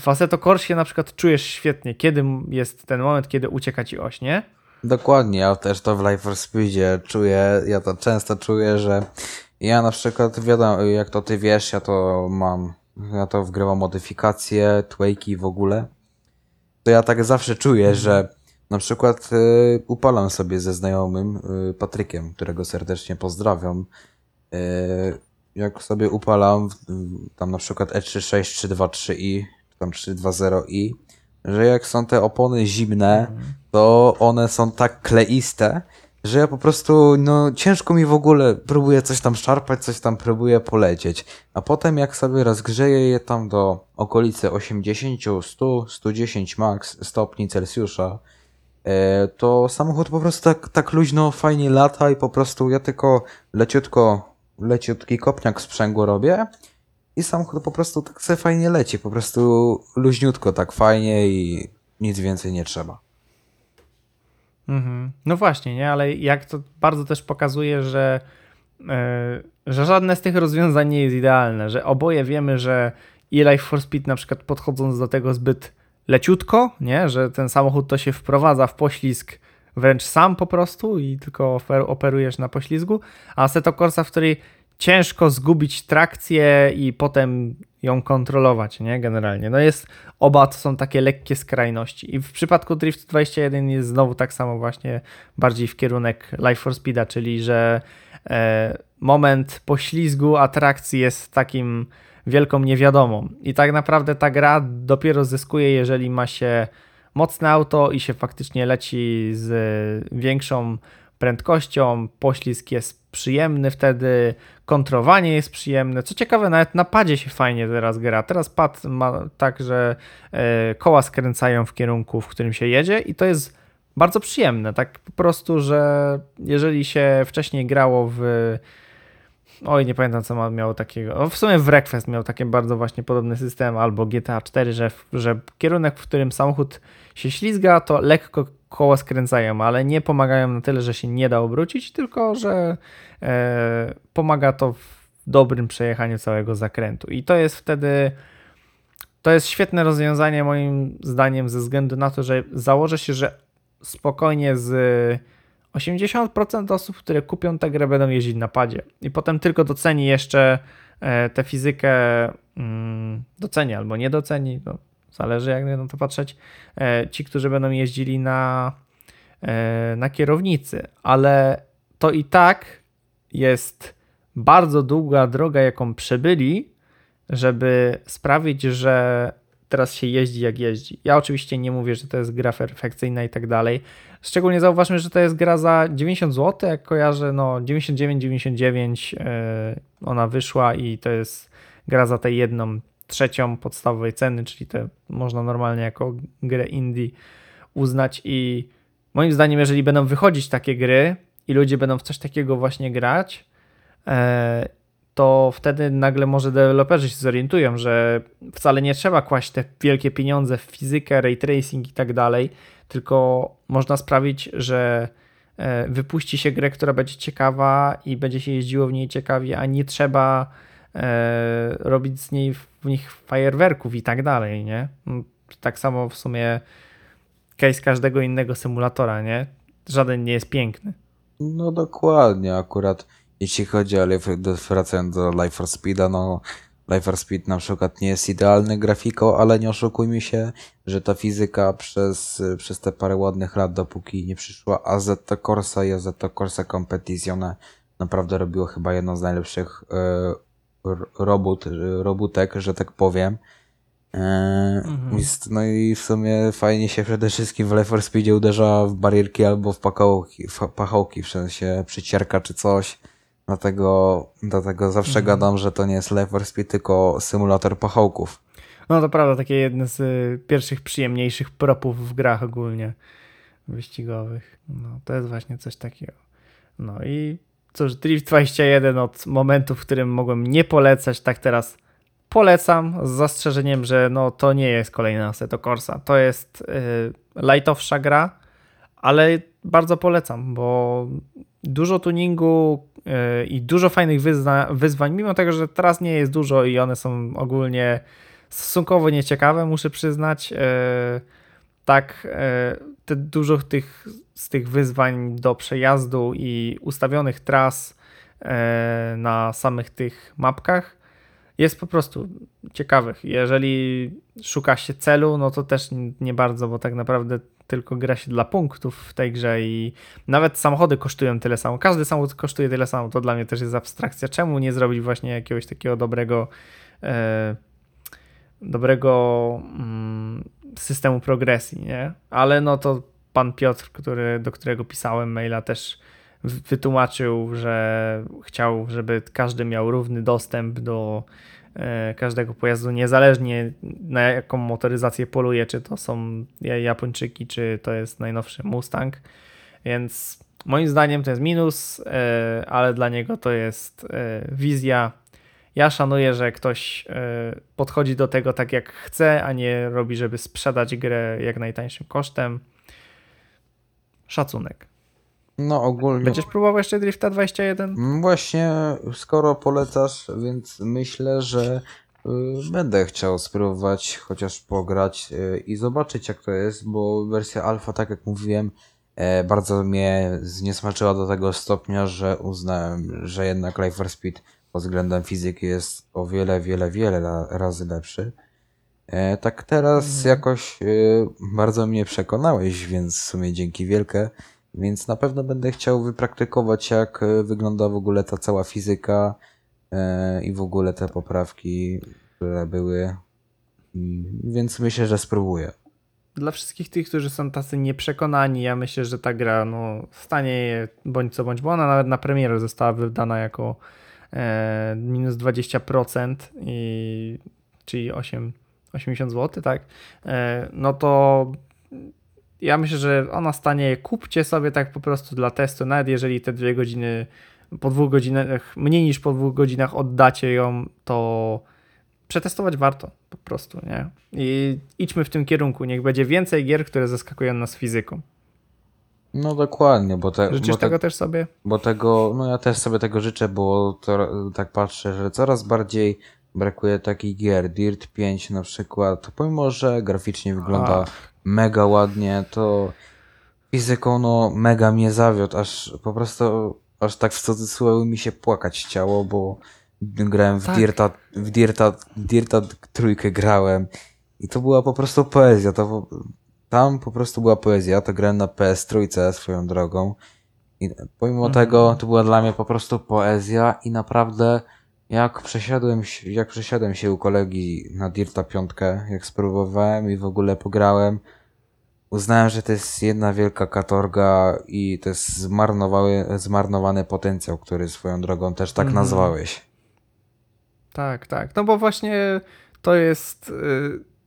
w Assetto Corsie na przykład czujesz świetnie, kiedy jest ten moment, kiedy ucieka ci oś, nie? Dokładnie, ja też to w Life for Speedzie czuję, ja to często czuję, że ja na przykład, wiadomo, jak to ty wiesz, ja to mam, ja to wgrywam modyfikacje, twakey w ogóle. To ja tak zawsze czuję, mhm. że na przykład y, upalam sobie ze znajomym y, Patrykiem, którego serdecznie pozdrawiam. Y, jak sobie upalam tam na przykład E36, 323i, czy tam 320i, że jak są te opony zimne, to one są tak kleiste, że ja po prostu, no ciężko mi w ogóle, próbuję coś tam szarpać, coś tam próbuję polecieć. A potem jak sobie rozgrzeję je tam do okolicy 80, 100, 110 max stopni Celsjusza, e, to samochód po prostu tak, tak luźno, fajnie lata i po prostu ja tylko leciutko, leciutki kopniak sprzęgło robię i samochód po prostu tak sobie fajnie leci, po prostu luźniutko, tak fajnie i nic więcej nie trzeba. Mhm. No właśnie, nie, ale jak to bardzo też pokazuje, że, yy, że żadne z tych rozwiązań nie jest idealne, że oboje wiemy, że e-Life for Speed na przykład podchodząc do tego zbyt leciutko, nie, że ten samochód to się wprowadza w poślizg wręcz sam po prostu i tylko operujesz na poślizgu, a Seto Corsa, w której ciężko zgubić trakcję i potem ją kontrolować, nie? Generalnie. No jest, oba to są takie lekkie skrajności. I w przypadku Drift 21 jest znowu tak samo właśnie bardziej w kierunek Life for Speeda, czyli że e, moment poślizgu atrakcji jest takim wielką niewiadomą. I tak naprawdę ta gra dopiero zyskuje, jeżeli ma się mocne auto i się faktycznie leci z większą prędkością, poślizg jest przyjemny wtedy, kontrowanie jest przyjemne. Co ciekawe, nawet na padzie się fajnie teraz gra. Teraz pad ma tak, że e, koła skręcają w kierunku, w którym się jedzie i to jest bardzo przyjemne. Tak po prostu, że jeżeli się wcześniej grało w Oj, nie pamiętam co ma, miało takiego. O, w sumie Wreckfest miał taki bardzo właśnie podobny system, albo GTA 4, że, że kierunek, w którym samochód się ślizga, to lekko koła skręcają, ale nie pomagają na tyle, że się nie da obrócić, tylko że e, pomaga to w dobrym przejechaniu całego zakrętu. I to jest wtedy. To jest świetne rozwiązanie, moim zdaniem, ze względu na to, że założę się, że spokojnie z 80% osób, które kupią tę grę, będą jeździć na padzie. I potem tylko doceni jeszcze e, tę fizykę, mm, doceni albo nie doceni, no, zależy jak na to patrzeć, e, ci, którzy będą jeździli na, e, na kierownicy. Ale to i tak jest bardzo długa droga, jaką przebyli, żeby sprawić, że teraz się jeździ jak jeździ. Ja oczywiście nie mówię, że to jest gra perfekcyjna i tak dalej. Szczególnie zauważmy, że to jest gra za 90 zł, jak kojarzę, no 99,99 yy, ona wyszła i to jest gra za tę jedną trzecią podstawowej ceny, czyli to można normalnie jako grę indie uznać i moim zdaniem, jeżeli będą wychodzić takie gry i ludzie będą w coś takiego właśnie grać, yy, to wtedy nagle może deweloperzy się zorientują, że wcale nie trzeba kłaść te wielkie pieniądze w fizykę, ray tracing i tak dalej, tylko można sprawić, że e, wypuści się grę, która będzie ciekawa i będzie się jeździło w niej ciekawie, a nie trzeba e, robić z niej w nich fajerwerków i tak dalej, nie? No, tak samo w sumie case każdego innego symulatora, nie? Żaden nie jest piękny. No dokładnie, akurat jeśli chodzi o Life, wracając do Life for Speeda, no Life for Speed na przykład nie jest idealny grafiką, ale nie oszukujmy się, że ta fizyka przez, przez te parę ładnych lat, dopóki nie przyszła AZ Corsa i AZ Corsa Competizione, naprawdę robiło chyba jedno z najlepszych e, robót, robótek, że tak powiem. E, Mhm. No i w sumie fajnie się przede wszystkim w Life for Speedzie uderza w barierki albo w pachołki, w pachołki, w sensie przycierka czy coś. Dlatego, dlatego zawsze Mhm. gadam, że to nie jest Life for Speed, tylko symulator pachołków. No to prawda, takie jedne z y, pierwszych przyjemniejszych propów w grach ogólnie wyścigowych. No to jest właśnie coś takiego. No i cóż, Drift 21 od momentu, w którym mogłem nie polecać, tak teraz polecam z zastrzeżeniem, że no to nie jest kolejna Assetto Corsa. To jest y, lightowsza gra, ale bardzo polecam, bo dużo tuningu y, i dużo fajnych wyzna- wyzwań, mimo tego, że teraz nie jest dużo i one są ogólnie stosunkowo nieciekawe, muszę przyznać. E, tak, e, te, dużo tych, z tych wyzwań do przejazdu i ustawionych tras e, na samych tych mapkach jest po prostu ciekawych. Jeżeli szuka się celu, no to też nie bardzo, bo tak naprawdę tylko gra się dla punktów w tej grze i nawet samochody kosztują tyle samo. Każdy samochód kosztuje tyle samo. To dla mnie też jest abstrakcja. Czemu nie zrobić właśnie jakiegoś takiego dobrego e, dobrego mm, systemu progresji, nie? Ale no to pan Piotr, który, do którego pisałem maila też wytłumaczył, że chciał, żeby każdy miał równy dostęp do każdego pojazdu, niezależnie na jaką motoryzację poluje, czy to są Ja- Japończyki, czy to jest najnowszy Mustang, więc moim zdaniem to jest minus, e, ale dla niego to jest e, wizja ja szanuję, że ktoś e, podchodzi do tego tak jak chce, a nie robi, żeby sprzedać grę jak najtańszym kosztem. Szacunek. No ogólnie. Będziesz próbował jeszcze Drifta 21? Mm, Właśnie, skoro polecasz, więc myślę, że y, będę chciał spróbować chociaż pograć y, i zobaczyć jak to jest, bo wersja alfa, tak jak mówiłem, e, bardzo mnie zniesmaczyła do tego stopnia, że uznałem, że jednak Life for Speed pod względem fizyki jest o wiele, wiele, wiele razy lepszy. E, tak teraz jakoś e, bardzo mnie przekonałeś, więc w sumie dzięki wielkie. Więc na pewno będę chciał wypraktykować, jak e, wygląda w ogóle ta cała fizyka e, i w ogóle te poprawki, które były. I, więc myślę, że spróbuję. Dla wszystkich tych, którzy są tacy nieprzekonani, ja myślę, że ta gra no, stanie bądź co bądź, bo ona nawet na premierę została wydana jako e, minus 20%, i, czyli 8, 80 zł, tak? E, no to ja myślę, że ona stanie, kupcie sobie tak po prostu dla testu, nawet jeżeli te dwie godziny, po dwóch godzinach, mniej niż po dwóch godzinach oddacie ją, to przetestować warto po prostu, nie? I idźmy w tym kierunku, niech będzie więcej gier, które zaskakują nas fizyką. No dokładnie, bo, te, Życzysz bo, te, tego też sobie? bo tego, no ja też sobie tego życzę, bo to, tak patrzę, że coraz bardziej brakuje takich gier. Dirt 5 na przykład, pomimo, że graficznie wygląda mega ładnie, to fizyką no mega mnie zawiódł, aż po prostu, aż tak w cudzysłowie mi się płakać chciało, bo grałem w Tak. Dirta, w Dirta, Dirta trójkę grałem i to była po prostu poezja, to tam po prostu była poezja, to grałem na PS trójce swoją drogą i pomimo tego to była dla mnie po prostu poezja i naprawdę jak przesiadłem się, jak przesiadłem się u kolegi na Dirta piątkę, jak spróbowałem i w ogóle pograłem, uznałem, że to jest jedna wielka katorga i to jest zmarnowały, zmarnowany potencjał, który swoją drogą też tak Mhm. nazwałeś. Tak, tak. No bo właśnie to jest y,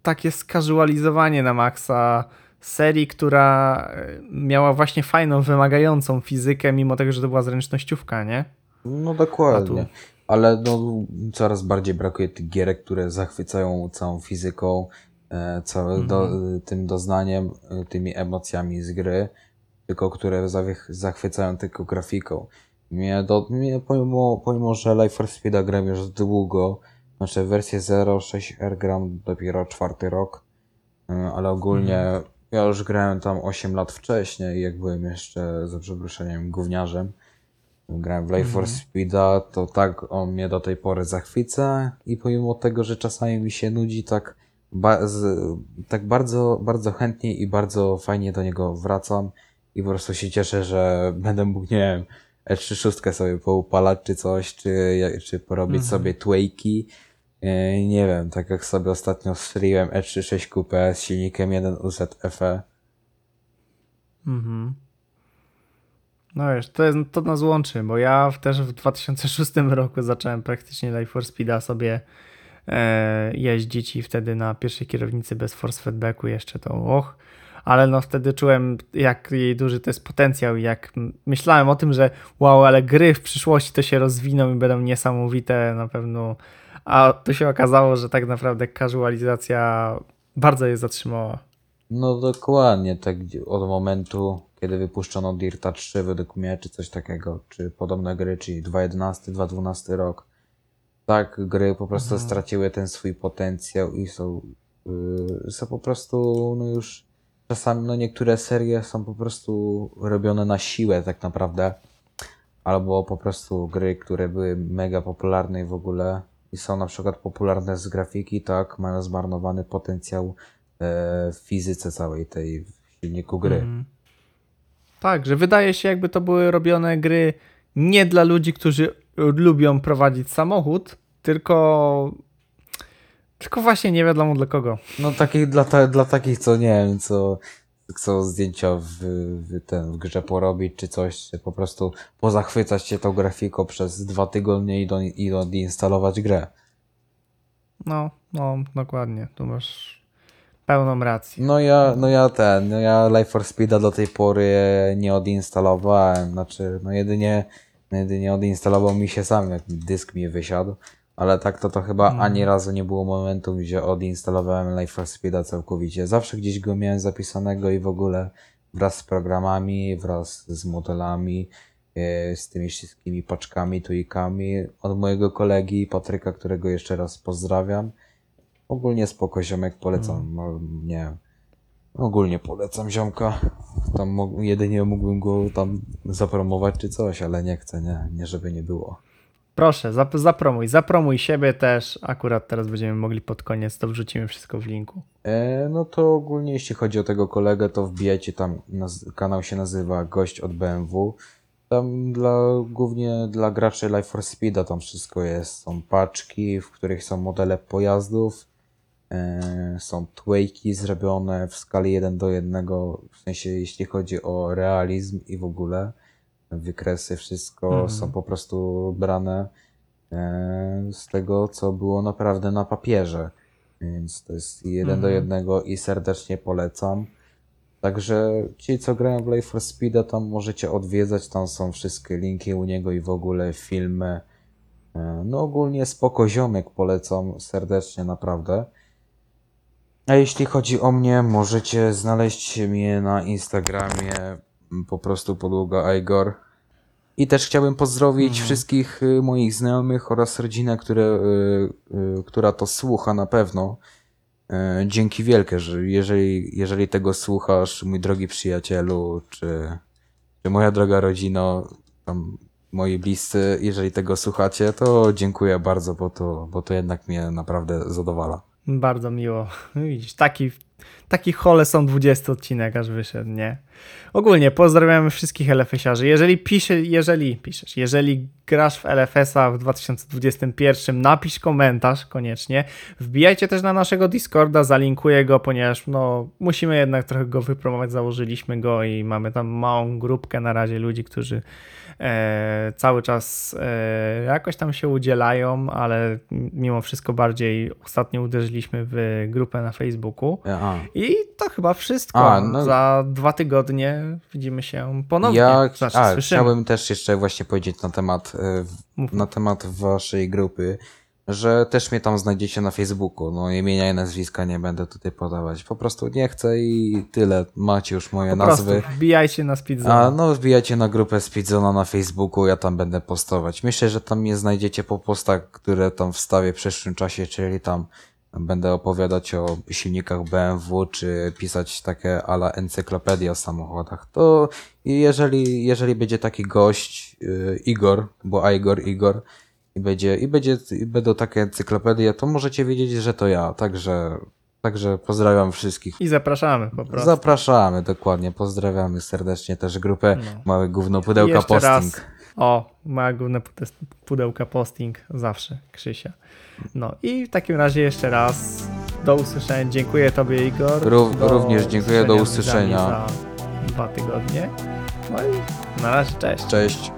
takie skazualizowanie na maksa serii, która y, miała właśnie fajną, wymagającą fizykę, mimo tego, że to była zręcznościówka, nie? No dokładnie. A tu? Ale no, coraz bardziej brakuje tych gierek, które zachwycają całą fizyką, e, całym do, tym doznaniem, e, tymi emocjami z gry, tylko które zachwycają tylko grafiką. Mnie, do, mnie pomimo, pomimo, że Life for Speeda gram już długo, znaczy wersję 0.6R gram dopiero czwarty rok, e, ale ogólnie ja już grałem tam 8 lat wcześniej, jak byłem jeszcze, za przeproszeniem, gówniarzem. Grałem w Life for Speeda, to tak on mnie do tej pory zachwyca i pomimo tego, że czasami mi się nudzi, tak, ba z, tak bardzo, bardzo chętnie i bardzo fajnie do niego wracam i po prostu się cieszę, że będę mógł, nie wiem, E36 sobie poupalać czy coś, czy, czy porobić sobie twejki. E, Nie wiem, tak jak sobie ostatnio strzeliłem E36 Coupe z silnikiem 1UZ FE. Mhm. No wiesz, to, jest, to nas łączy, bo ja też w 2006 roku zacząłem praktycznie Life for Speeda sobie e, jeździć i wtedy na pierwszej kierownicy bez force feedbacku jeszcze to och, ale no wtedy czułem jak jej duży to jest potencjał i jak myślałem o tym, że wow, ale gry w przyszłości to się rozwiną i będą niesamowite na pewno, a to się okazało, że tak naprawdę casualizacja bardzo je zatrzymała. No dokładnie, tak od momentu, kiedy wypuszczono Dirta 3 według mnie, czy coś takiego, czy podobne gry, czyli 2.11, 2.12 rok. Tak, gry po prostu straciły ten swój potencjał i są, yy, są po prostu, no już czasami, no niektóre serie są po prostu robione na siłę tak naprawdę. Albo po prostu gry, które były mega popularne i w ogóle i są na przykład popularne z grafiki, tak, mają zmarnowany potencjał e, w fizyce całej tej w silniku gry. Mhm. Tak, że wydaje się, jakby to były robione gry nie dla ludzi, którzy lubią prowadzić samochód, tylko. Tylko właśnie nie wiadomo dla kogo. No takich dla, ta, dla takich, co nie wiem, co chcą zdjęcia w, w, ten, w grze porobić czy coś, czy po prostu pozachwycać się tą grafiką przez dwa tygodnie i, do, i odinstalować grę. No, no, dokładnie. Tu masz pełną rację. No ja, no ja ten, no ja Life for Speeda do tej pory nie odinstalowałem, znaczy no jedynie, no jedynie odinstalował mi się sam, jak dysk mi wysiadł, ale tak to to chyba ani razu nie było momentu, gdzie odinstalowałem Life for Speeda całkowicie. Zawsze gdzieś go miałem zapisanego i w ogóle wraz z programami, wraz z modelami, e, z tymi wszystkimi paczkami, tuikami od mojego kolegi Patryka, którego jeszcze raz pozdrawiam. Ogólnie spoko ziomek, polecam, no, nie wiem. Ogólnie polecam ziomka. Tam mo- jedynie mógłbym go tam zapromować czy coś, ale nie chcę, nie, nie żeby nie było. Proszę, zap- zapromuj, zapromuj siebie też. Akurat teraz będziemy mogli pod koniec, to wrzucimy wszystko w linku. E, no to ogólnie jeśli chodzi o tego kolegę, to wbijajcie tam, naz- kanał się nazywa Gość od BMW. Tam dla, głównie dla graczy Life for Speeda tam wszystko jest. Są paczki, w których są modele pojazdów, są twejki zrobione w skali 1 do 1, w sensie jeśli chodzi o realizm i w ogóle wykresy, wszystko Mhm. są po prostu brane e, z tego, co było naprawdę na papierze. Więc to jest jeden do Mhm. jednego i serdecznie polecam. Także ci, co grają w Life for Speeda, tam możecie odwiedzać, tam są wszystkie linki u niego i w ogóle filmy. E, No ogólnie spoko ziomek polecam serdecznie, naprawdę. A jeśli chodzi o mnie, możecie znaleźć mnie na Instagramie m, po prostu podługa Igor. I też chciałbym pozdrowić Mhm. wszystkich y, moich znajomych oraz rodzinę, które, y, y, która to słucha na pewno. Dzięki wielkie, że jeżeli, jeżeli tego słuchasz, mój drogi przyjacielu, czy, czy moja droga rodzino, tam moi bliscy, jeżeli tego słuchacie, to dziękuję bardzo, bo to, bo to jednak mnie naprawdę zadowala. Bardzo miło. Widzisz, taki, taki hole są 20 odcinek, aż wyszedł, nie? Ogólnie pozdrawiamy wszystkich LFS-iarzy. Jeżeli pisze, jeżeli piszesz, jeżeli grasz w LFS-a w 2021, napisz komentarz koniecznie. Wbijajcie też na naszego Discorda, zalinkuję go, ponieważ no, musimy jednak trochę go wypromować. Założyliśmy go i mamy tam małą grupkę na razie ludzi, którzy e, cały czas e, jakoś tam się udzielają, ale mimo wszystko bardziej ostatnio uderzyliśmy w grupę na Facebooku. E, A, I to chyba wszystko. A, no- Za dwa tygodnie widzimy się ponownie. ja znaczy, a, chciałbym też jeszcze właśnie powiedzieć na temat, e, Mów. na temat waszej grupy, że też mnie tam znajdziecie na Facebooku. No imienia i nazwiska nie będę tutaj podawać. Po prostu nie chcę i tyle. Macie już moje Po nazwy. prostu wbijajcie na Speedzone. A no wbijacie na grupę Speedzona na Facebooku, ja tam będę postować. Myślę, że tam mnie znajdziecie po postach, które tam wstawię w przyszłym czasie, czyli tam będę opowiadać o silnikach BMW, czy pisać takie ala encyklopedia o samochodach. To jeżeli, jeżeli będzie taki gość, yy, Igor, bo Igor, Igor, i będzie, i będzie, i będą takie encyklopedie, to możecie wiedzieć, że to ja. Także, także pozdrawiam wszystkich. I zapraszamy po prostu. Zapraszamy, dokładnie. Pozdrawiamy serdecznie też grupę No. Małe Gówno Pudełka Posting. Raz, o, mała główna pude- pudełka posting zawsze, Krzysia. No i w takim razie jeszcze raz do usłyszenia. Dziękuję Tobie, Igor. Ró- również dziękuję, do usłyszenia. Za dwa tygodnie. No i na razie, cześć. Cześć.